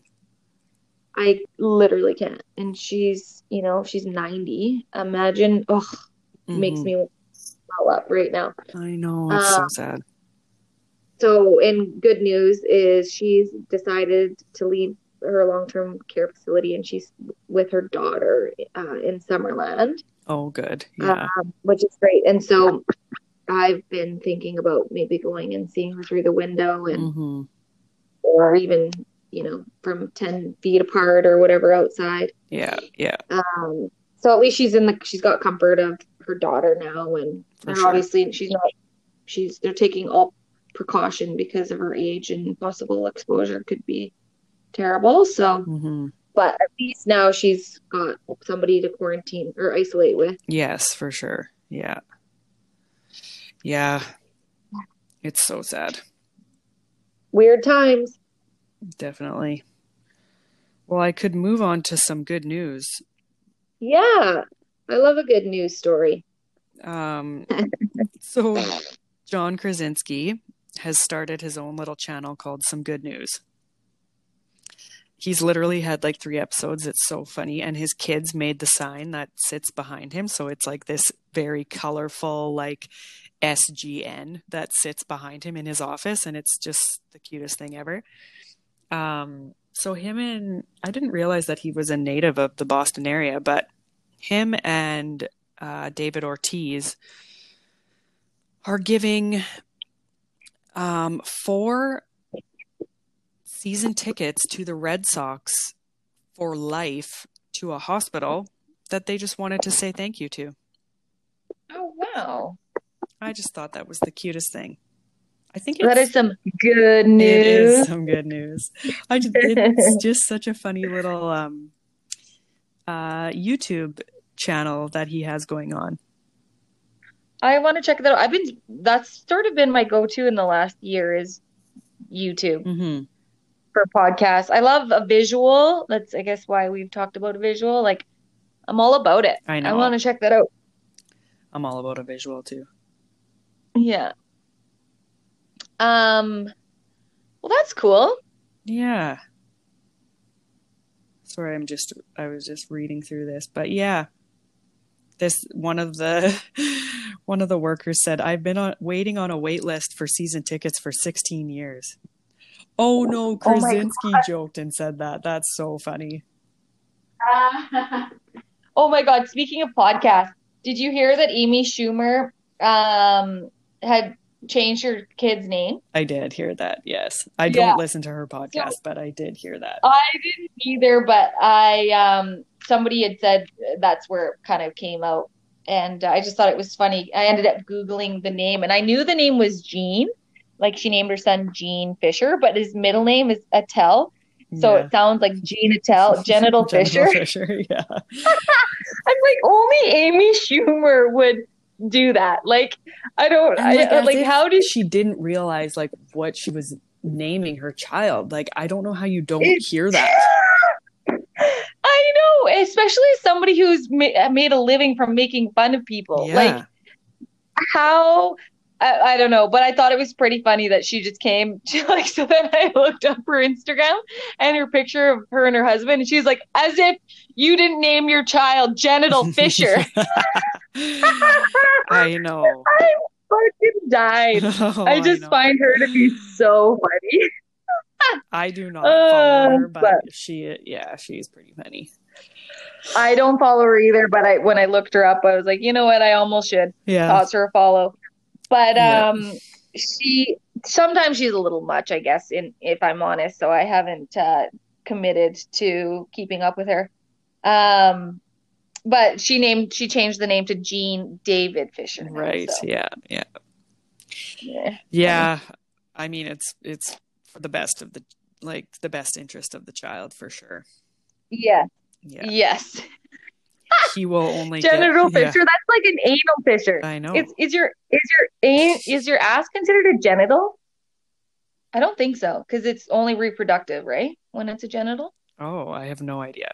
I literally can't. And she's, you know, she's 90. Imagine, ugh, makes Mhm. me up right now. I know, it's so Uh, sad. So, and good news is she's decided to leave her long-term care facility and she's with her daughter uh, in Summerland, Oh, good. Yeah. um, which is great. And so I've been thinking about maybe going and seeing her through the window and hmm or even, you know, from 10 feet apart or whatever outside. Yeah. Yeah. Um, so at least she's in the she's got comfort of her daughter now, and sure. obviously she's not she's they're taking all precaution because of her age and possible exposure could be terrible. So, hmm but at least now she's got somebody to quarantine or isolate with. Yes, for sure. Yeah. Yeah. It's so sad. Weird times. Definitely. Well, I could move on to some good news. Yeah, I love a good news story. Um, so John Krasinski has started his own little channel called Some Good News. He's literally had like three episodes. It's so funny. And his kids made the sign that sits behind him. So it's like this very colorful, like SGN that sits behind him in his office. And it's just the cutest thing ever. Um, so him and I didn't realize that he was a native of the Boston area, but him and uh, David Ortiz are giving um, four season tickets to the Red Sox for life to a hospital that they just wanted to say thank you to. Oh wow! I just thought that was the cutest thing. I think that is some good news. It is some good news. I just, it's just such a funny little um, uh, YouTube channel that he has going on. I want to check that out. I've been that's sort of been my go-to in the last year is YouTube mm-hmm. for podcasts. I love a visual. That's I guess why we've talked about a visual. Like I'm all about it. I know. I want to check that out. I'm all about a visual too. Yeah. Um. Well, that's cool. Yeah. Sorry, I'm just I was just reading through this, but yeah, this one of the one of the workers said i've been on, waiting on a wait list for season tickets for 16 years. Oh no krasinski oh joked and said that. That's so funny. Uh, oh my god speaking of podcasts did you hear that amy schumer um, had changed your kid's name i did hear that yes i don't listen to her podcast so, but i did hear that i didn't either but i um somebody had said that's where it kind of came out. And I just thought it was funny. I ended up Googling the name and I knew the name was Gene, Like she named her son Gene Fischer, but his middle name is Attell. So yeah. it sounds like Gene Attell, Genital, Genital Fisher. Fisher, yeah. I'm like, only Amy Schumer would do that. Like, I don't, like, I, like how did she didn't realize like what she was naming her child? Like, I don't know how you don't hear that. I know, especially somebody who's ma- made a living from making fun of people. Yeah. Like, how? I, I, don't know, but I thought it was pretty funny that she just came. To, like, so then I looked up her Instagram and her picture of her and her husband, and she's like, as if you didn't name your child Genital Fisher. I know. I fucking died. Oh, I just I find her to be so funny. I do not follow uh, her, but, but, she, yeah, she's pretty funny. I don't follow her either, but I when I looked her up, I was like, you know what, I almost should yeah. toss her a follow. But um, yeah. she sometimes she's a little much, I guess, in if I'm honest. So I haven't uh, committed to keeping up with her. Um, but she named she changed the name to Gene David Fischer. Now, right. So. Yeah. Yeah. Yeah. Yeah. I mean, it's it's for the best of the like the best interest of the child for sure. Yeah. Yeah. Yes. he will only genital get, fissure. Yeah. That's like an anal fissure. I know. Is, is your is your is your ass considered a genital? I don't think so because it's only reproductive, right? When it's a genital. Oh, I have no idea.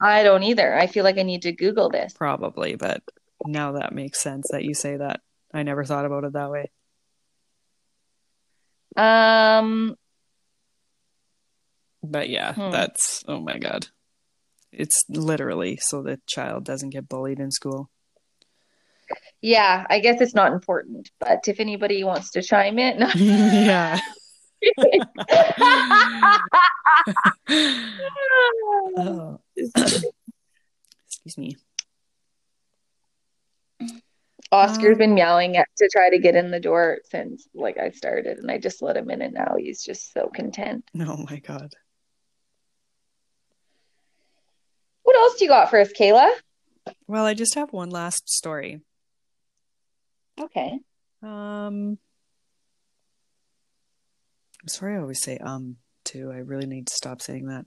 I don't either. I feel like I need to Google this. Probably, but now that makes sense that you say that. I never thought about it that way. Um, but yeah, hmm. that's oh my god. It's literally so the child doesn't get bullied in school. Yeah, I guess it's not important, but if anybody wants to chime in, yeah. oh. Excuse me. Oscar's um, been meowing at, to try to get in the door since like I started, and I just let him in, and now he's just so content. Oh my god! What else do you got for us, Kayla? Well, I just have one last story. Okay. Um, I'm sorry, I always say um too. I really need to stop saying that.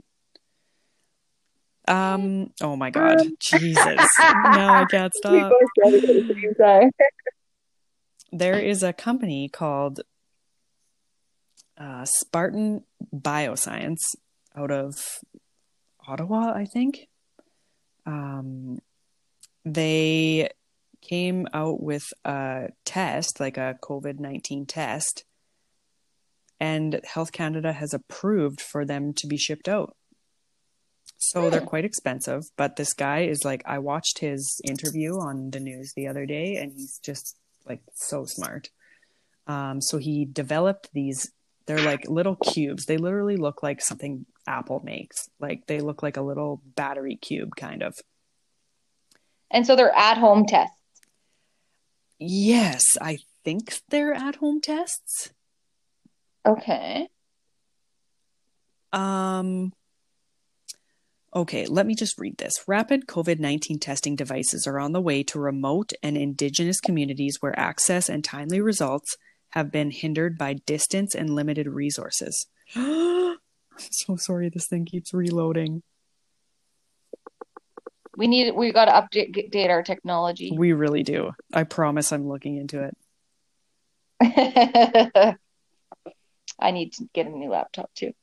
Um. Oh my God, Jesus! No, I can't stop. there is a company called uh, Spartan Bioscience out of Ottawa, I think. Um, they came out with a test, like a COVID 19 test, and Health Canada has approved for them to be shipped out. So they're quite expensive, but this guy is like I watched his interview on the news the other day and he's just like so smart. Um, so he developed these they're like little cubes. They literally look like something Apple makes. Like they look like a little battery cube, kind of. And so they're at home tests. Yes, I think they're at home tests. Okay. Um, okay, let me just read this. Rapid COVID 19 testing devices are on the way to remote and indigenous communities where access and timely results have been hindered by distance and limited resources. I'm so sorry, this thing keeps reloading. We need we got to update our technology. We really do. I promise I'm looking into it. I need to get a new laptop too.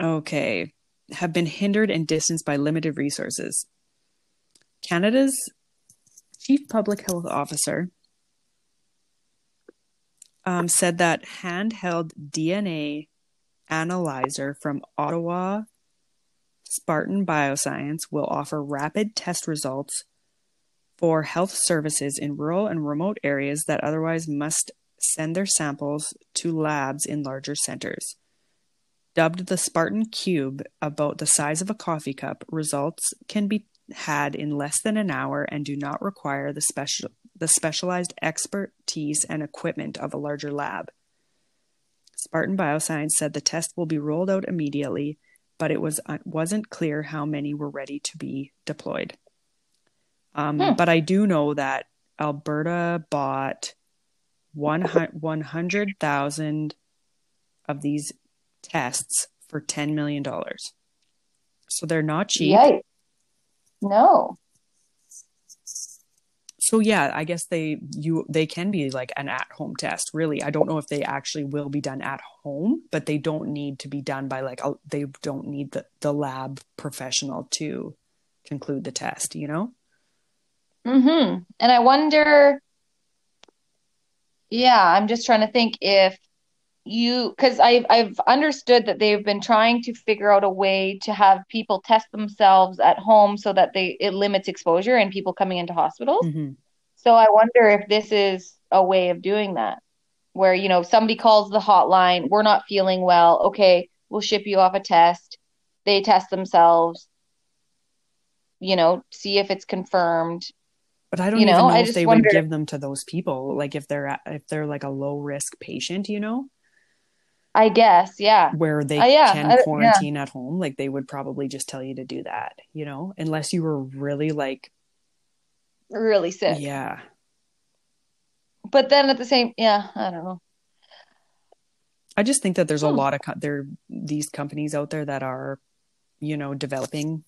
Okay. Have been hindered and distanced by limited resources. Canada's chief public health officer um, said that handheld DNA analyzer from Ottawa Spartan Bioscience will offer rapid test results for health services in rural and remote areas that otherwise must send their samples to labs in larger centers. Dubbed the Spartan Cube, about the size of a coffee cup, results can be had in less than an hour and do not require the special the specialized expertise and equipment of a larger lab. Spartan Bioscience said the test will be rolled out immediately, but it was uh, wasn't clear how many were ready to be deployed. Um, hmm. But I do know that Alberta bought 100,000 of these tests for $10 million. So they're not cheap. Yikes. No. So yeah, I guess they you they can be like an at home test. Really, I don't know if they actually will be done at home, but they don't need to be done by like a, they don't need the the lab professional to conclude the test. You know. Hmm. And I wonder yeah, I'm just trying to think if you because I've I've understood that they've been trying to figure out a way to have people test themselves at home so that they it limits exposure and people coming into hospitals. Mm-hmm. So I wonder if this is a way of doing that, where you know somebody calls the hotline, we're not feeling well, okay, we'll ship you off a test. They test themselves, you know, see if it's confirmed, but I don't you know, even know if they wonder... would give them to those people. Like if they're if they're like a low risk patient, you know. I guess, yeah. Where they uh, yeah, can quarantine yeah. at home, like they would probably just tell you to do that, you know, unless you were really like really sick. Yeah. But then at the same, yeah, I don't know. I just think that there's hmm. a lot of co- there these companies out there that are, you know, developing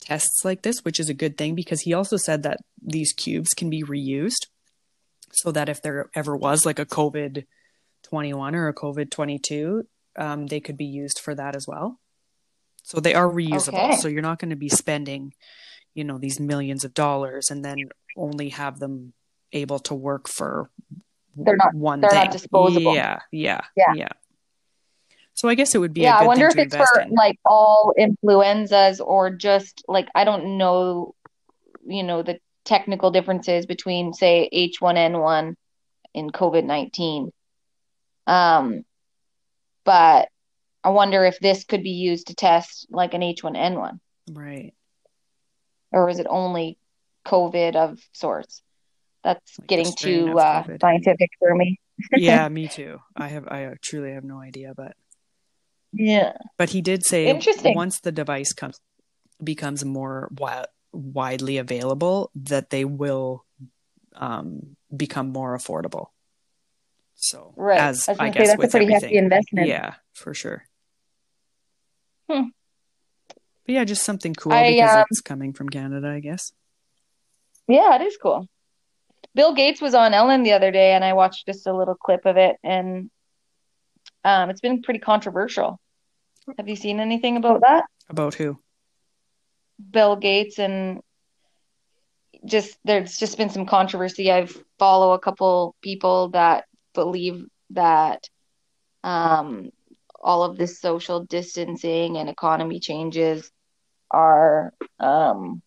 tests like this, which is a good thing because he also said that these cubes can be reused so that if there ever was like a COVID 21 or a COVID 22, um, they could be used for that as well. So they are reusable. Okay. So you're not going to be spending, you know, these millions of dollars and then only have them able to work for they're not one they're thing. not disposable. Yeah, yeah, yeah, yeah. So I guess it would be. Yeah, I wonder if it's for in. like all influenzas or just like I don't know, you know, the technical differences between say H1N1 and COVID nineteen. Um, but I wonder if this could be used to test like an H1N1. Right. Or is it only COVID of sorts? That's like getting too uh, scientific for me. yeah, me too. I have I truly have no idea, but yeah. But he did say Interesting. once the device comes becomes more wi- widely available that they will um, become more affordable. So, right. as I, I guess that's with a pretty everything. hefty investment. Yeah, for sure. Hmm. But yeah, just something cool I, because um, it's coming from Canada, I guess. Yeah, it is cool. Bill Gates was on Ellen the other day, and I watched just a little clip of it, and um, it's been pretty controversial. Have you seen anything about that? About who? Bill Gates and just there's just been some controversy. I follow a couple people that believe that um, all of this social distancing and economy changes are um,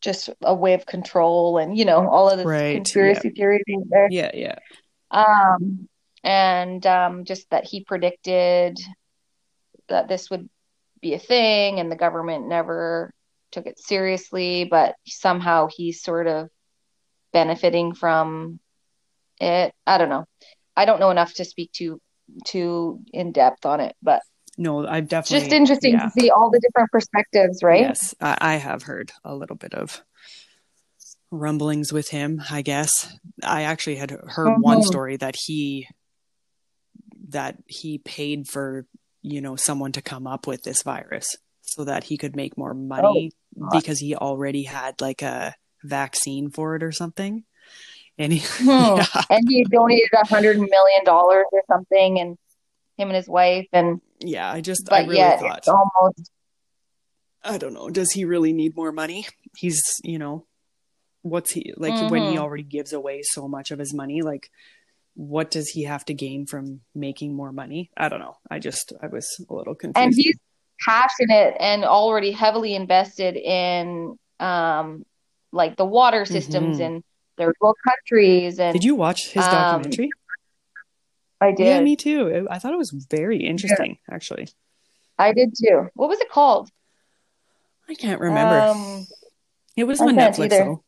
just a way of control and you know all of the right. conspiracy yeah. theories there. Yeah, yeah. Um, and um, just that he predicted that this would be a thing and the government never took it seriously, but somehow he's sort of benefiting from it. I don't know. I don't know enough to speak to too in depth on it, but no, I've definitely just interesting yeah. to see all the different perspectives, right? Yes, I, I have heard a little bit of rumblings with him. I guess I actually had heard one Mhm. story that he that he paid for you know someone to come up with this virus so that he could make more money God. because he already had like a vaccine for it or something. And he, Hmm. yeah, And he donated a hundred million dollars or something, and him and his wife, and yeah, I just I but really yet thought it's almost I don't know. Does he really need more money? He's, you know, what's he like when he Mhm. already gives away so much of his money? Like, what does he have to gain from making more money? I don't know. I just, I was a little confused. and he's passionate and already heavily invested in um like the water systems Mhm. in third world countries and did you watch his um, documentary? I did Yeah, me too. I thought it was very interesting, actually. I did too. What was it called? I can't remember. Um, it was I on Netflix, either. though.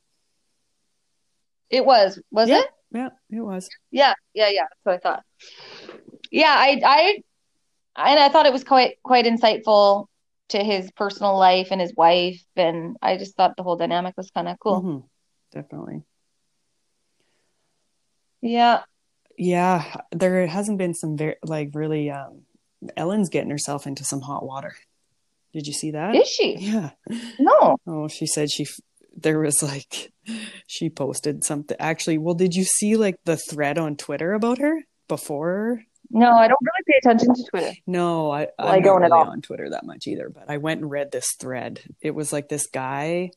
it was. Was Yeah. it? Yeah, it was. Yeah, yeah, yeah. That's what I thought. Yeah, I, I, and I thought it was quite, quite insightful to his personal life and his wife, and I just thought the whole dynamic was kind of cool. Mhm. Definitely. Yeah. Yeah, there hasn't been some very, like, really, um, Ellen's getting herself into some hot water. Did you see that? Is she? Yeah. No. Oh, she said she there was like she posted something. Actually, well, did you see like the thread on Twitter about her before? No, I don't really pay attention to Twitter. No, I Well, I don't not at all. on Twitter that much either. But I went and read this thread. It was like this guy.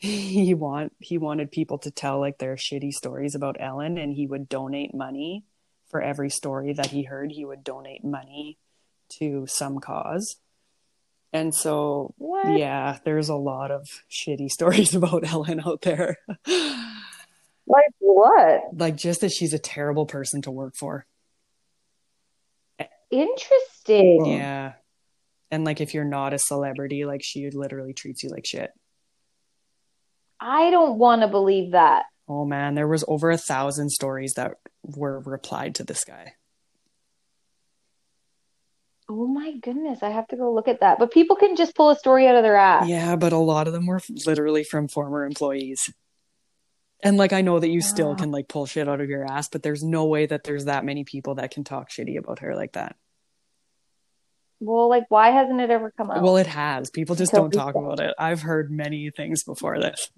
He want he wanted people to tell like their shitty stories about Ellen, and he would donate money for every story that he heard. He would donate money to some cause. And so What? yeah, there's a lot of shitty stories about Ellen out there. Like what? like just that she's a terrible person to work for. Interesting. Yeah. And like if you're not a celebrity, like she literally treats you like shit. I don't want to believe that. Oh man, there was over a thousand stories that were replied to this guy. Oh my goodness, I have to go look at that. But people can just pull a story out of their ass. Yeah, but a lot of them were literally from former employees. And like I know that you still can like pull shit out of your ass, but there's no way that there's that many people that can talk shitty about her like that. Well, like, why hasn't it ever come up? Well, it has. People just Until don't talk about it. I've heard many things before this.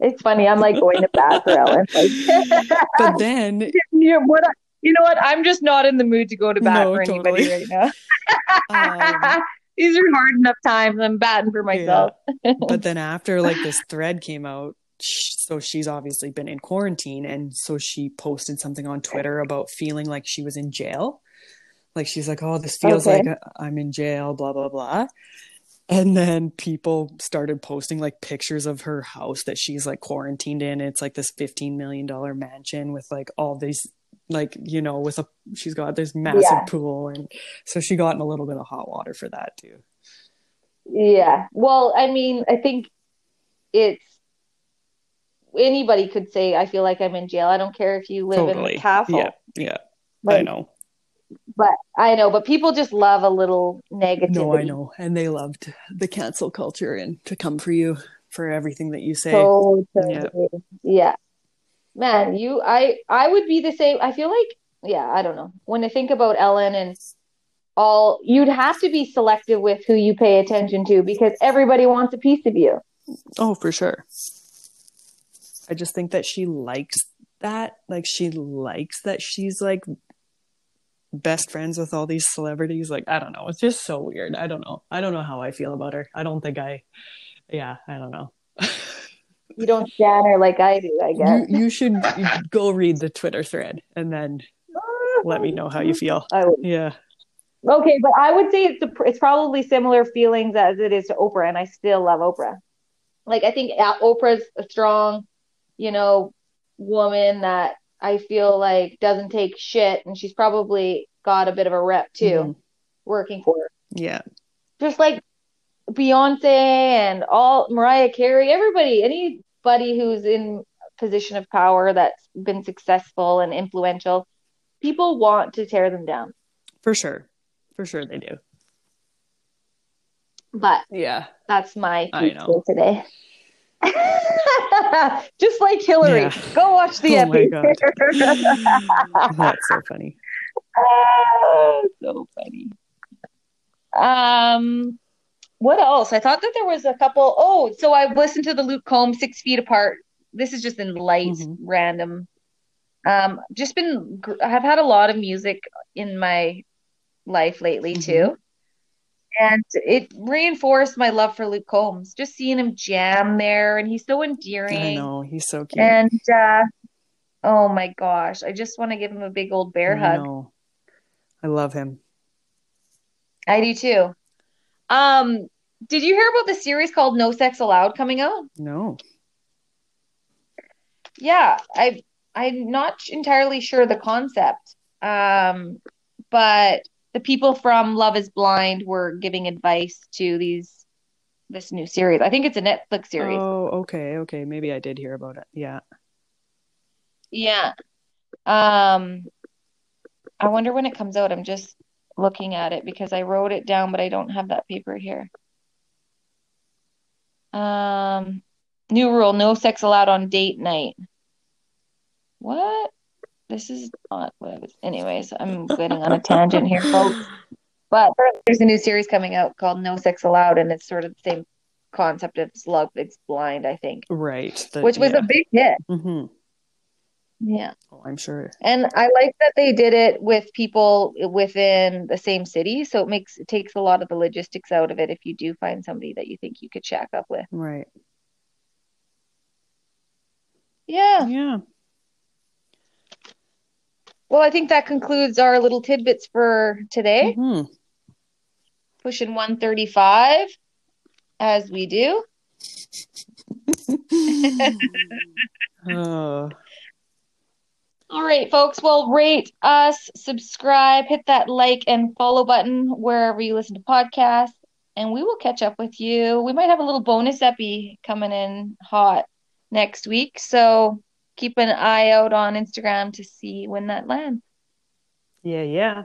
It's funny. I'm like going to bat for Ellen. Like, But then you know what? I- You know what? I'm just not in the mood to go to bat No, for anybody totally. right now. um, These are hard enough times. I'm batting for myself. but then after like this thread came out so she's obviously been in quarantine and so she posted something on twitter about feeling like she was in jail like she's like oh this feels Okay. like i'm in jail blah blah blah and then people started posting like pictures of her house that she's like quarantined in it's like this 15 million dollar mansion with like all these like you know with a she's got this massive Yeah. pool and so she got in a little bit of hot water for that too Yeah. Well, I mean, I think it's anybody could say, I feel like I'm in jail. I don't care if you live in a castle. yeah yeah i know But I know, but people just love a little negativity. No, I know. And they loved the cancel culture and to come for you for everything that you say. So, Yeah. yeah. Man, you, I, I would be the same. I feel like, yeah, I don't know. When I think about Ellen and all, you'd have to be selective with who you pay attention to because everybody wants a piece of you. oh, for sure. I just think that she likes that. Like she likes that she's like best friends with all these celebrities. Like, I don't know. It's just so weird. I don't know. I don't know how I feel about her. I don't think I yeah, I don't know. You don't stand her like I do, I guess. you should go read the Twitter thread and then let me know how you feel. Yeah. Okay, but I would say it's a, it's probably similar feelings as it is to Oprah, and I still love Oprah. Like I think uh, Oprah's a strong, you know, woman that I feel like doesn't take shit, and she's probably got a bit of a rep too, Mhm. working for her. Yeah. Just like Beyonce and all Mariah Carey, everybody, anybody who's in a position of power that's been successful and influential, people want to tear them down. For sure. For sure they do. But Yeah. that's my I know. today. Just like Hillary, Yeah. go watch the Oh. That's so funny. Oh, so funny. Um, what else? I thought that there was a couple. Oh, so I've listened to the Luke Combs Six Feet Apart. This is just in light, Mhm. random. Um, just been. I've had a lot of music in my life lately Mhm. too, and it reinforced my love for Luke Combs. Just seeing him jam there, and he's so endearing. I know. He's so cute. And uh, oh my gosh, I just want to give him a big old bear I hug. know. I love him. I do too. Um, did you hear about the series called No Sex Allowed coming out? No. Yeah, I I'm not entirely sure the concept. Um, but the people from Love is Blind were giving advice to these this new series. I think it's a Netflix series. Oh, okay, okay. Maybe I did hear about it. Yeah. Yeah. Um, I wonder when it comes out. I'm just looking at it because I wrote it down, but I don't have that paper here. Um, new rule, no sex allowed on date night. What? This is not what I was. Anyways, I'm getting on a tangent here, folks. But there's a new series coming out called No Sex Allowed, and it's sort of the same concept as Love is Blind, I think, Right. The- which was yeah. a big hit. Mm-hmm. Yeah. Oh, I'm sure. And I like that they did it with people within the same city, so it makes it takes a lot of the logistics out of it if you do find somebody that you think you could shack up with. Right. Yeah. Yeah. Well, I think that concludes our little tidbits for today. hmm Pushing 135 as we do. Oh, All right, folks. Well, rate us, subscribe, hit that like and follow button wherever you listen to podcasts, and we will catch up with you. We might have a little bonus epi coming in hot next week, so keep an eye out on Instagram to see when that lands. yeah, yeah.